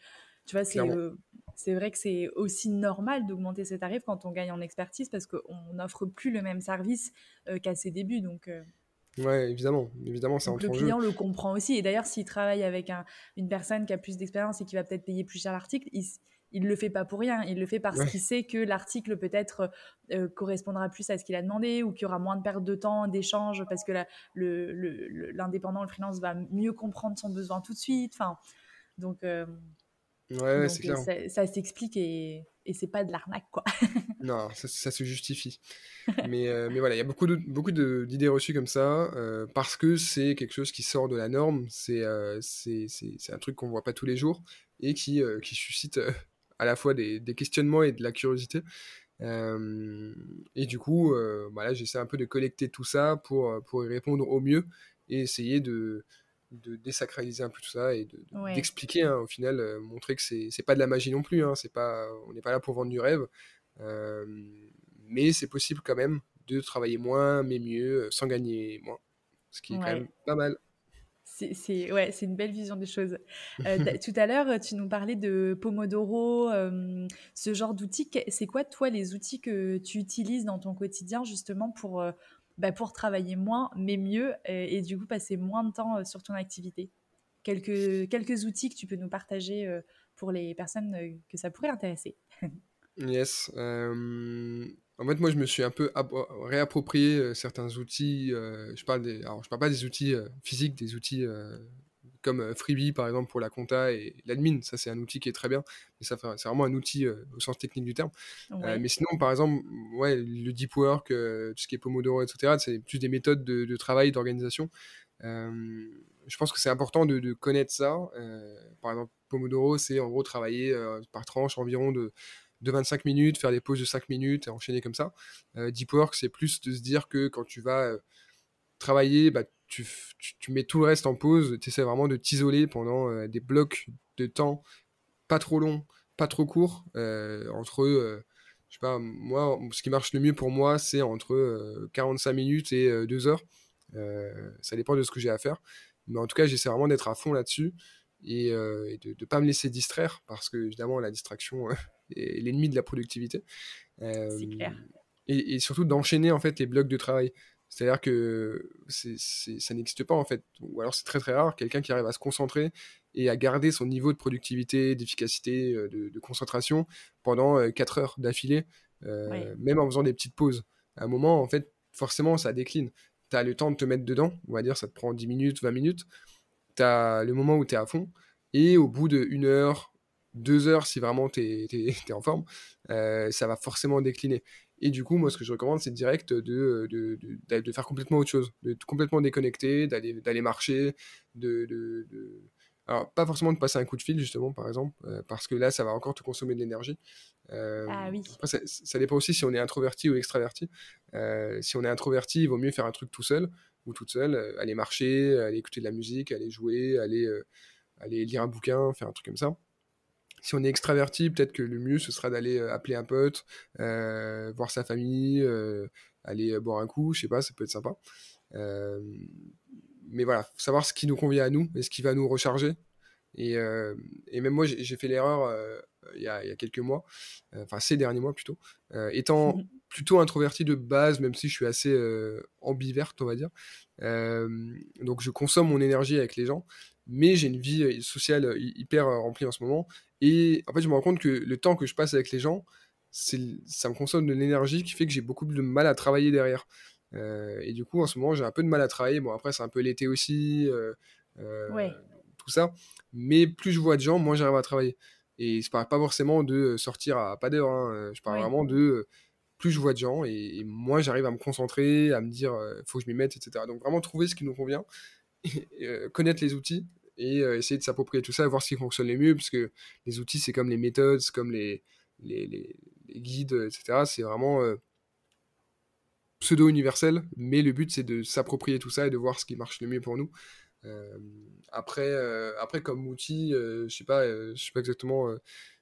C: tu vois, c'est euh, c'est vrai que c'est aussi normal d'augmenter ses tarifs quand on gagne en expertise parce qu'on n'offre plus le même service euh, qu'à ses débuts. Donc,
B: Ouais, évidemment, évidemment, ça
C: Le client le comprend aussi. Et d'ailleurs, s'il travaille avec un, une personne qui a plus d'expérience et qui va peut-être payer plus cher l'article, il, il le fait pas pour rien. Il le fait parce qu'il sait que l'article peut-être euh, correspondra plus à ce qu'il a demandé ou qu'il y aura moins de perte de temps, d'échange, parce que l'indépendant, le, le, freelance va mieux comprendre son besoin tout de suite. Enfin, donc, euh,
B: ouais, c'est clair.
C: Ça, ça s'explique et, et c'est pas de l'arnaque, quoi.
B: non, ça, se justifie. mais, euh, mais voilà, il y a beaucoup d'idées beaucoup reçues comme ça, euh, parce que c'est quelque chose qui sort de la norme, c'est euh, c'est un truc qu'on voit pas tous les jours, et qui, qui suscite à la fois des, des, questionnements et de la curiosité. et du coup, voilà, j'essaie un peu de collecter tout ça pour, pour y répondre au mieux, et essayer de, de désacraliser un peu tout ça et d'expliquer hein, au final, montrer que c'est pas de la magie non plus, hein, c'est pas, on n'est pas là pour vendre du rêve, mais c'est possible quand même de travailler moins mais mieux sans gagner moins, ce qui est quand même pas mal.
C: C'est ouais, une belle vision des choses. Euh, tout à l'heure, tu nous parlais de Pomodoro, euh, ce genre d'outils. C'est quoi, toi, les outils que tu utilises dans ton quotidien, justement, pour, euh, bah, pour travailler moins, mais mieux, et, du coup, passer moins de temps sur ton activité? Quelques, quelques outils que tu peux nous partager pour les personnes que ça pourrait intéresser.
B: yes. En fait, moi, je me suis un peu réapproprié euh, certains outils. Euh, je parle des, alors, je parle pas des outils euh, physiques, des outils comme Freebie, par exemple, pour la compta et l'admin. Ça, c'est un outil qui est très bien. Mais ça, c'est vraiment un outil au sens technique du terme. mais sinon, par exemple, ouais, le deep work, tout ce qui est Pomodoro, etc., c'est plus des méthodes de, travail, d'organisation. je pense que c'est important de, de, connaître ça. par exemple, Pomodoro, c'est en gros travailler par tranche environ de de 25 minutes, faire des pauses de 5 minutes et enchaîner comme ça. Euh, deep work, c'est plus de se dire que quand tu vas euh, travailler, bah, tu, mets tout le reste en pause, tu essaies vraiment de t'isoler pendant euh, des blocs de temps pas trop longs, pas trop courts, entre, je sais pas, moi, ce qui marche le mieux pour moi, c'est entre 45 minutes et 2 heures. ça dépend de ce que j'ai à faire. Mais en tout cas, j'essaie vraiment d'être à fond là-dessus et, de ne pas me laisser distraire parce que, évidemment, la distraction, l'ennemi de la productivité.
C: c'est clair.
B: Et, surtout d'enchaîner en fait les blocs de travail. C'est-à-dire que ça n'existe pas en fait, ou alors c'est très très rare, quelqu'un qui arrive à se concentrer et à garder son niveau de productivité, d'efficacité, de, concentration pendant 4 heures d'affilée, même en faisant des petites pauses. À un moment, en fait, forcément, ça décline. Tu as le temps de te mettre dedans, on va dire, ça te prend 10 minutes, 20 minutes. Tu as le moment où tu es à fond, et au bout de 1 heure, deux heures si vraiment tu es, en forme, euh, ça va forcément décliner. Et du coup, moi, ce que je recommande, c'est direct de, de, de, faire complètement autre chose, de complètement déconnecter, d'aller marcher, de, Alors, pas forcément de passer un coup de fil, justement, par exemple, euh, parce que là, ça va encore te consommer de l'énergie.
C: Euh, ah oui.
B: ça, ça, dépend aussi si on est introverti ou extraverti. si on est introverti, il vaut mieux faire un truc tout seul ou toute seule, aller marcher, aller écouter de la musique, aller jouer, aller, aller lire un bouquin, faire un truc comme ça si on est extraverti, peut-être que le mieux, ce sera d'aller euh, appeler un pote, euh, voir sa famille, euh, aller boire un coup, je sais pas, ça peut être sympa. mais voilà, savoir ce qui nous convient à nous et ce qui va nous recharger. Et, même moi, j'ai fait l'erreur il, y a quelques mois, enfin ces derniers mois plutôt, étant plutôt introverti de base, même si je suis assez ambiverte, on va dire. donc je consomme mon énergie avec les gens, mais j'ai une vie sociale hyper remplie en ce moment. Et en fait, je me rends compte que le temps que je passe avec les gens, ça me consomme de l'énergie qui fait que j'ai beaucoup de mal à travailler derrière. Euh, et du coup, en ce moment, j'ai un peu de mal à travailler. Bon, après, c'est un peu l'été aussi, euh, euh, tout ça. Mais plus je vois de gens, moins j'arrive à travailler. Et je parle pas forcément de sortir à pas d'heure. Hein. Je parle vraiment de plus je vois de gens et, moins j'arrive à me concentrer, à me dire, il faut que je m'y mette, etc. Donc vraiment trouver ce qui nous convient, connaître les outils et euh, essayer de s'approprier tout ça, voir ce qui fonctionne le mieux, parce que les outils, c'est comme les méthodes, c'est comme les, les, les, guides, etc. C'est vraiment euh, pseudo-universel, mais le but, c'est de s'approprier tout ça et de voir ce qui marche le mieux pour nous. Euh, après, après, comme outil, je sais pas, sais pas exactement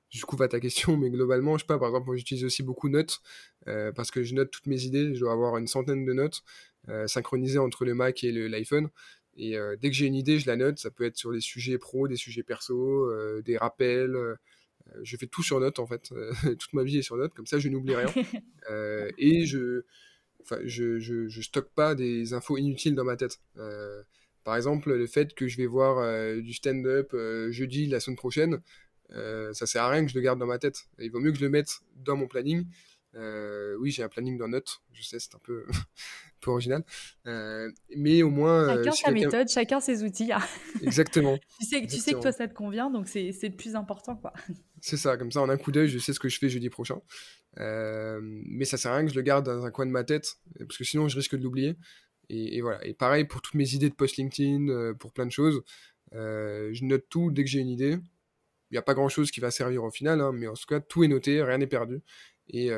B: je coupe à ta question, mais globalement, je sais pas, par exemple, j'utilise aussi beaucoup Notes, parce que je note toutes mes idées, je dois avoir une centaine de notes synchronisées entre le Mac et l'iPhone. Et euh, dès que j'ai une idée, je la note. Ça peut être sur des sujets pro, des sujets perso, euh, des rappels. Euh, je fais tout sur note en fait. Toute ma vie est sur note, comme ça je n'oublie rien. et je, je, je, je, stocke pas des infos inutiles dans ma tête. par exemple, le fait que je vais voir du stand-up jeudi la semaine prochaine, ça sert à rien que je le garde dans ma tête. Il vaut mieux que je le mette dans mon planning. Oui, j'ai un planning dans Note, je sais, c'est un peu peu original. Euh, mais au moins.
C: Euh, chacun sa méthode, chacun ses outils.
B: Exactement.
C: tu sais, tu sais que toi, ça te convient, donc c'est le plus important. quoi.
B: C'est ça, comme ça, en un coup d'œil, je sais ce que je fais jeudi prochain. Euh, mais ça sert à rien que je le garde dans un coin de ma tête, parce que sinon, je risque de l'oublier. Et, voilà. Et pareil pour toutes mes idées de post LinkedIn, pour plein de choses. je note tout dès que j'ai une idée. Il n'y a pas grand chose qui va servir au final, hein, mais en tout cas, tout est noté, rien n'est perdu. Et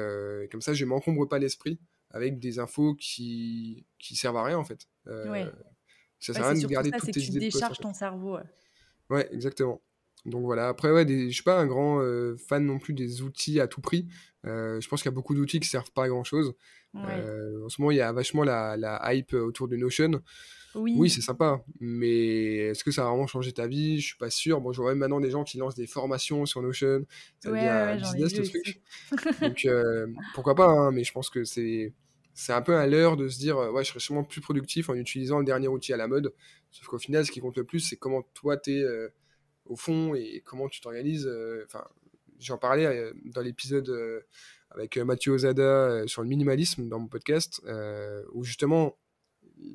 B: comme ça, je m'encombre pas l'esprit avec des infos qui, qui servent à rien en fait. Euh, Ça
C: Ouais,
B: sert à rien de garder
C: ça,
B: toutes
C: c'est que
B: tes
C: tu
B: idées en
C: décharges ton cerveau. Ouais,
B: exactement. Donc voilà. Après, ouais, des, je suis pas un grand euh, fan non plus des outils à tout prix. Euh, je pense qu'il y a beaucoup d'outils qui servent pas à grand chose.
C: Ouais.
B: Euh, en ce moment, il y a vachement la, la hype autour de Notion. Oui,
C: Oui,
B: c'est sympa, mais est-ce que ça va vraiment changer ta vie? Je suis pas sûr. Bon, je vois même maintenant des gens qui lancent des formations sur Notion. Ça
C: ouais,
B: devient un business, le truc. Donc, pourquoi pas, hein, mais je pense que c'est c'est un peu à l'heure de se dire, ouais, je serais sûrement plus productif en utilisant le dernier outil à la mode. Sauf qu'au final, ce qui compte le plus, c'est comment toi, t'es euh, au fond et comment tu t'organises. euh, Enfin, j'en parlais euh, dans l'épisode euh, avec Mathieu Ozada sur le minimalisme dans mon podcast, où justement,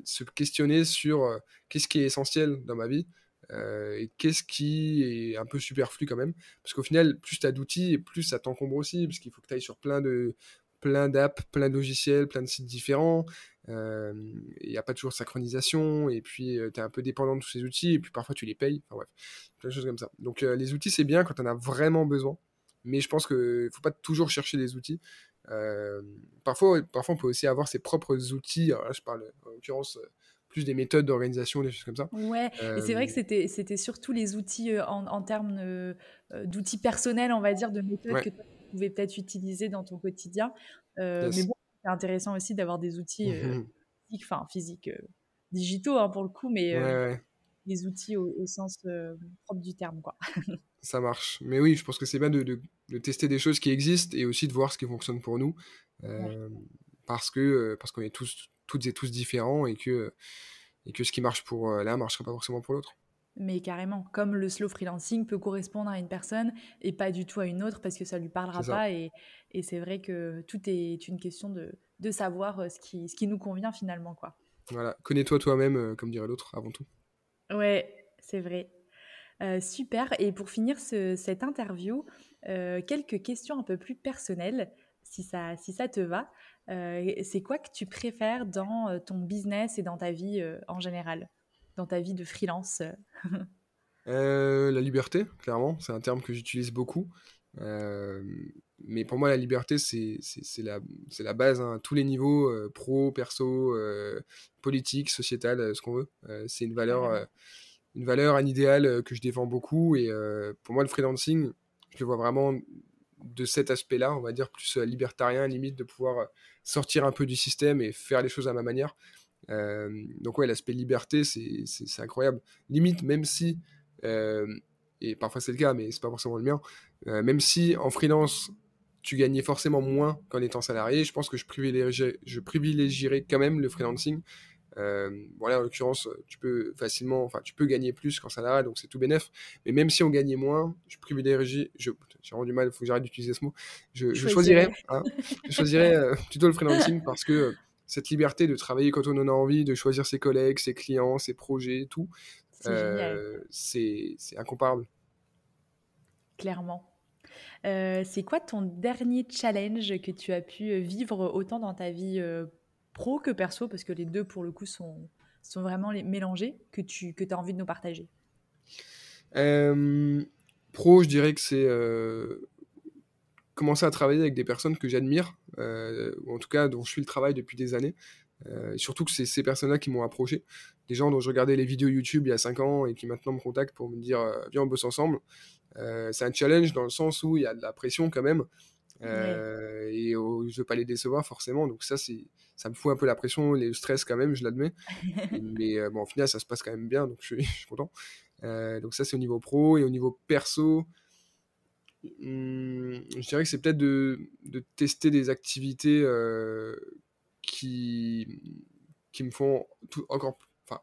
B: se questionner sur qu'est-ce qui est essentiel dans ma vie et qu'est-ce qui est un peu superflu quand même. Parce qu'au final, plus tu as d'outils plus ça t'encombre aussi, parce qu'il faut que tu ailles sur plein de plein d'apps, plein de logiciels, plein de sites différents. Il n'y a pas toujours de synchronisation, et puis tu es un peu dépendant de tous ces outils, et puis parfois tu les payes. Enfin bref, plein de choses comme ça. Donc les outils, c'est bien quand on a vraiment besoin, mais je pense qu'il ne faut pas toujours chercher des outils. Euh, parfois, parfois, on peut aussi avoir ses propres outils. Alors là, je parle en l'occurrence plus des méthodes d'organisation, des choses comme ça.
C: Ouais, et c'est vrai que c'était c'était surtout les outils en, en termes euh, d'outils personnels, on va dire, de méthodes
B: ouais,
C: que tu pouvais peut-être utiliser dans ton quotidien. Mais
B: yes.
C: bon, c'est intéressant aussi d'avoir des outils euh, physiques, enfin physiques, euh, digitaux hein, pour le coup, mais
B: Ouais,
C: euh,
B: ouais,
C: des outils au, au sens propre du terme, quoi.
B: ça marche. Mais oui, je pense que c'est bien de, de- de tester des choses qui existent et aussi de voir ce qui fonctionne pour nous.
C: Ouais.
B: parce que parce qu'on est tous, toutes et tous différents et que, et que ce qui marche pour l'un ne marchera pas forcément pour l'autre.
C: Mais carrément, comme le slow freelancing peut correspondre à une personne et pas du tout à une autre parce que ça lui parlera pas. Et, et c'est vrai que tout est une question de, de savoir euh, ce qui, ce qui nous convient finalement, quoi.
B: Voilà. Connais-toi toi-même, euh, comme dirait l'autre, avant tout.
C: Ouais, c'est vrai. Euh, super. Et pour finir ce- cette interview, euh, quelques questions un peu plus personnelles, si ça, si ça te va. Euh, c'est quoi que tu préfères dans ton business et dans ta vie en général, dans ta vie de freelance? euh
B: Euh, la liberté, clairement, c'est un terme que j'utilise beaucoup. Euh, mais pour moi, la liberté, c'est la, base hein, à tous les niveaux, euh, pro, perso, politique, sociétal, ce qu'on veut. C'est une valeur, une valeur, un idéal que je défends beaucoup. Et pour moi, le freelancing, je le vois vraiment de cet aspect-là, on va dire plus libertarien, limite de pouvoir sortir un peu du système et faire les choses à ma manière. Euh, donc ouais, l'aspect liberté, c'est incroyable. Limite, même si, euh, et parfois c'est le cas, mais c'est pas forcément le mien, euh, même si en freelance, tu gagnais forcément moins qu'en étant salarié, je pense que je privilégierais, je privilégierais quand même le freelancing. Voilà, en l'occurrence, tu peux facilement, enfin, tu peux gagner plus qu'en salarié, donc c'est tout bénef. Mais même si on gagnait moins, je privilégie, je, j'ai rendu mal, il faut que j'arrête d'utiliser ce mot. Je, je
C: Choisirais.
B: choisirais, hein, je choisirais plutôt le freelancing parce que cette liberté de travailler quand on en a envie, de choisir ses collègues, ses clients, ses projets, tout,
C: C'est
B: euh, c'est incomparable.
C: clairement. Euh, c'est quoi ton dernier challenge que tu as pu euh, vivre autant dans ta vie euh, pro que perso, parce que les deux pour le coup sont, sont vraiment les mélangés, que tu que as envie de nous partager?
B: Euh, pro, je dirais que c'est commencer à travailler avec des personnes que j'admire, euh, ou en tout cas dont je suis le travail depuis des années. Euh, surtout que c'est ces personnes-là qui m'ont approché. Des gens dont je regardais les vidéos YouTube il y a 5 ans et qui maintenant me contactent pour me dire euh, viens on bosse ensemble. C'est un challenge dans le sens où il y a de la pression quand même.
C: Ouais.
B: Et oh, je veux pas les décevoir forcément. Donc ça, c'est, ça me fout un peu la pression, le stress quand même, je l'admets. Mais bon, au final, ça se passe quand même bien, donc je suis, je suis content. Donc ça, c'est au niveau pro. Et au niveau perso, je dirais que c'est peut-être de, tester des activités euh, qui, qui me font tout, encore enfin,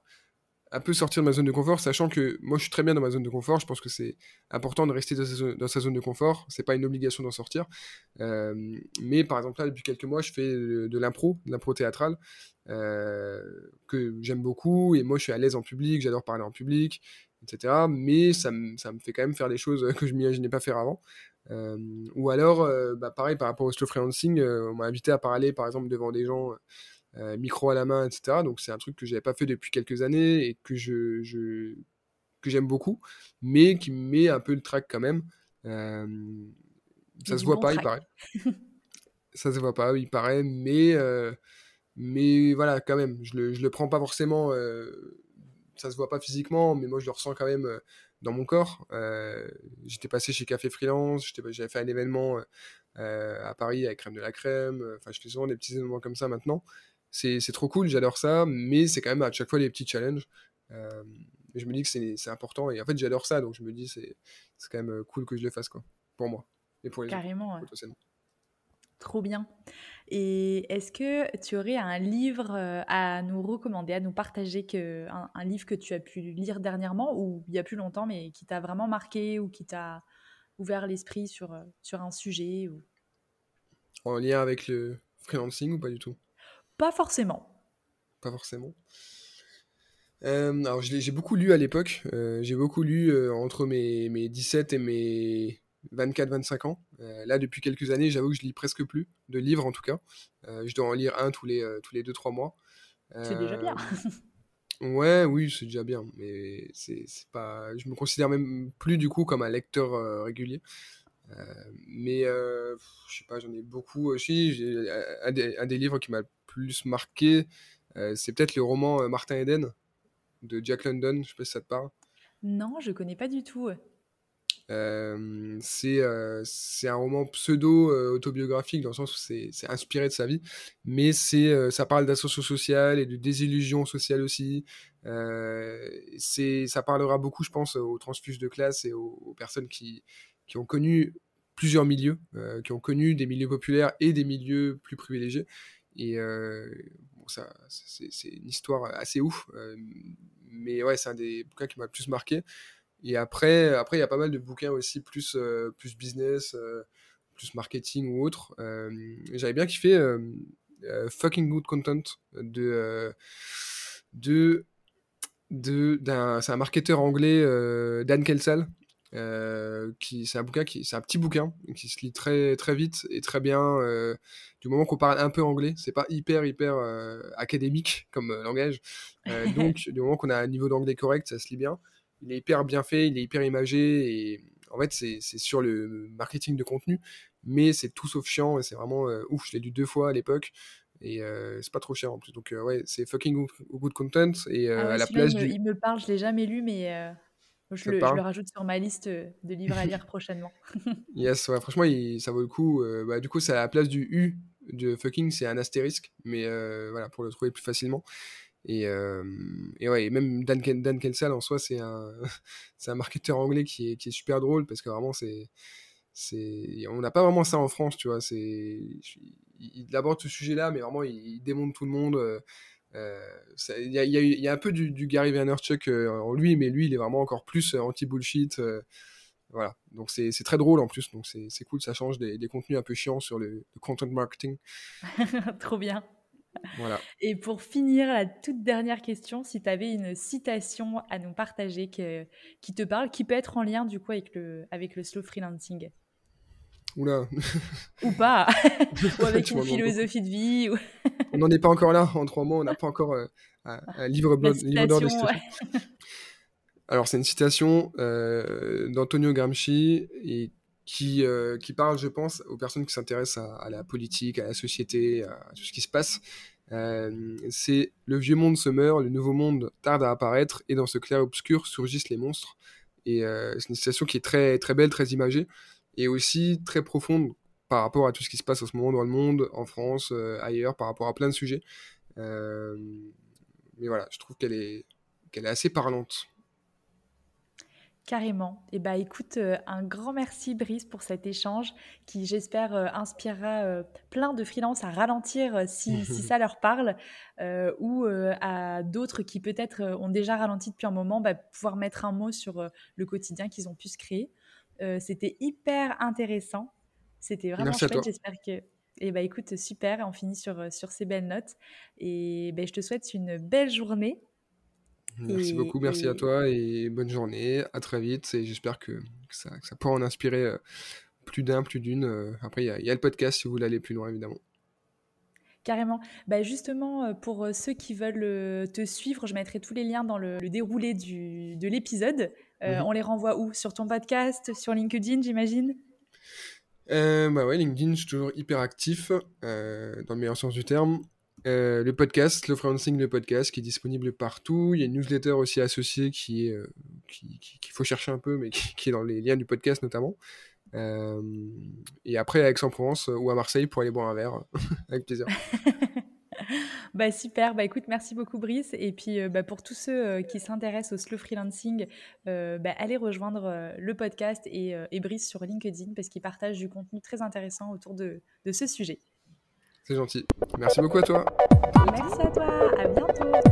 B: un peu sortir de ma zone de confort, sachant que moi je suis très bien dans ma zone de confort. Je pense que c'est important de rester dans sa zone, de confort. C'est pas une obligation d'en sortir. Euh, mais par exemple, là, depuis quelques mois, je fais de, de l'impro, de l'impro théâtrale, euh, que j'aime beaucoup. Et moi, je suis à l'aise en public, j'adore parler en public, etc. Mais ça, me- ça me fait quand même faire des choses que je m'imaginais pas faire avant. Euh, ou alors, euh, bah, pareil, par rapport au slow freelancing, euh, on m'a invité à parler, par exemple, devant des gens, euh, micro à la main, etc. Donc, c'est un truc que j'avais pas fait depuis quelques années et que je, je- que j'aime beaucoup, mais qui me met un peu le trac quand même. Euh, ça se voit
C: bon
B: pas, il paraît. Ça se voit pas, il paraît, mais, euh, mais voilà, quand même, je le, je le prends pas forcément euh, ça se voit pas physiquement, mais moi je le ressens quand même dans mon corps. j'étais passé chez Café Freelance, j'avais fait un événement à Paris avec Crème de la Crème. Enfin, je fais souvent des petits événements comme ça maintenant. C'est trop cool, j'adore ça, mais c'est quand même à chaque fois des petits challenges. je me dis que c'est important et en fait j'adore ça, donc je me dis c'est quand même cool que je le fasse quoi, pour moi et pour les
C: Carrément. Trop bien. Et est-ce que tu aurais un livre euh, à nous recommander, à nous partager, que, un, livre que tu as pu lire dernièrement ou il y a plus longtemps, mais qui t'a vraiment marqué ou qui t'a ouvert l'esprit sur, euh, sur un sujet ou...
B: En lien avec le freelancing ou pas du tout?
C: Pas forcément.
B: Pas forcément. Euh, alors j'ai beaucoup lu à l'époque. j'ai beaucoup lu entre mes, mes 17 et mes 24-25 ans. Euh, là, depuis quelques années, j'avoue que je lis presque plus de livres en tout cas. Euh, je dois en lire un tous les, euh, tous les 2-3 mois.
C: C'est déjà bien.
B: ouais, oui, c'est déjà bien. Mais c'est pas. Je me considère même plus du coup comme un lecteur régulier. mais je sais pas, j'en ai beaucoup aussi. Un des, un des livres qui m'a le plus marqué, c'est peut-être le roman Martin Eden de Jack London. Je sais pas si ça te parle.
C: Non, je connais pas du tout.
B: Euh, euh, c'est un roman pseudo-autobiographique dans le sens où c'est inspiré de sa vie, mais c'est ça parle d'ascension sociale et de désillusion sociale aussi. ça parlera beaucoup, je pense, aux transfuges de classe et aux, personnes qui, qui, ont connu plusieurs milieux, qui ont connu des milieux populaires et des milieux plus privilégiés. Et bon, c'est une histoire assez ouf, mais ouais, c'est un des bouquins qui m'a le plus marqué. Et après, après, il y a pas mal de bouquins aussi, plus, euh, plus business, euh, plus marketing ou autre. Euh, j'avais bien kiffé Fucking Good Content de. de de c'est un marketeur anglais Dan Kelsall qui c'est un bouquin qui c'est un petit bouquin qui se lit très très vite et très bien du moment qu'on parle un peu anglais c'est pas hyper hyper académique comme langage donc du moment qu'on a un niveau d'anglais correct ça se lit bien il est hyper bien fait, il est hyper imagé et en fait c'est sur le marketing de contenu, mais c'est tout sauf chiant et c'est vraiment euh, ouf. Je l'ai lu deux fois à l'époque et euh, c'est pas trop cher en plus. Donc euh, ouais, c'est fucking good, content et
C: ah à la place il me, il me parle, je l'ai jamais lu mais je le, je le, rajoute sur ma liste de livres à lire prochainement.
B: yes, ouais, franchement, ça vaut le coup. bah, du coup, c'est à la place du U de fucking, c'est un astérisque, mais voilà, pour le trouver plus facilement. Et, et, ouais, même Dan, Dan en soi, c'est un, un marketeur anglais qui est, qui est super drôle parce que vraiment, c'est. On n'a pas vraiment ça en France, tu vois. Il, il aborde ce sujet-là, mais vraiment, il, démonte tout le monde. Il y, a, y, y, a, un peu du, Gary Vaynerchuk en lui, mais lui, il est vraiment encore plus anti-bullshit. voilà, donc c'est très drôle en plus, donc c'est cool, ça change des, des, contenus un peu chiants sur le content marketing.
C: Trop bien. Et pour finir, la toute dernière question, si tu avais une citation à nous partager qui te parle, qui peut être en lien du coup avec le, avec le slow freelancing?
B: Oula.
C: Ou pas. ou avec une philosophie de vie.
B: on n'en est pas encore là. En trois mois, on n'a pas encore euh, un, livre, d'or de citation. Alors, c'est une citation euh, d'Antonio Gramsci et qui, euh, qui parle, je pense, aux personnes qui s'intéressent à, la politique, à la société, à tout ce qui se passe. Euh, c'est le vieux monde se meurt, le nouveau monde tarde à apparaître, et dans ce clair-obscur surgissent les monstres. Et euh, c'est une situation qui est très, très belle, très imagée, et aussi très profonde par rapport à tout ce qui se passe en ce moment dans le monde, en France, ailleurs, par rapport à plein de sujets. mais voilà, je trouve qu'elle est, qu'elle est assez parlante.
C: Carrément. Et eh bah écoute, euh, un grand merci Brice pour cet échange qui j'espère euh, inspirera euh, plein de freelances à ralentir si, ça leur parle ou à d'autres qui peut-être ont déjà ralenti depuis un moment, bah, pouvoir mettre un mot sur le quotidien qu'ils ont pu se créer. C'était hyper intéressant. C'était vraiment chouette. J'espère que. Et eh bah écoute, super. On finit sur, sur ces belles notes. Et bah, je te souhaite une belle journée.
B: Merci beaucoup, merci à toi et bonne journée. À très vite et j'espère que, ça, ça, pourra en inspirer euh, plus d'un, plus d'une. Euh. Après, il y, a le podcast si vous voulez aller plus loin, évidemment.
C: Carrément. Bah justement, euh, pour ceux qui veulent te suivre, je mettrai tous les liens dans le, déroulé du, de l'épisode. Mhm. On les renvoie où? Sur ton podcast Sur LinkedIn, j'imagine?
B: Bah ouais, LinkedIn, je suis toujours hyper actif, dans le meilleur sens du terme. Euh, le podcast, Slow Freelancing, le podcast, qui est disponible partout. Il y a une newsletter aussi associée qui euh, qu'il faut chercher un peu, mais qui, est dans les liens du podcast notamment. Euh, et après à Aix-en-Provence ou à Marseille pour aller boire un verre, avec plaisir.
C: bah super, bah écoute, merci beaucoup Brice. Et puis bah, pour tous ceux qui s'intéressent au slow freelancing, bah, allez rejoindre le podcast et, et, Brice sur LinkedIn parce qu'il partage du contenu très intéressant autour de, de ce sujet.
B: C'est gentil. Merci beaucoup à toi.
C: Merci à toi. À bientôt.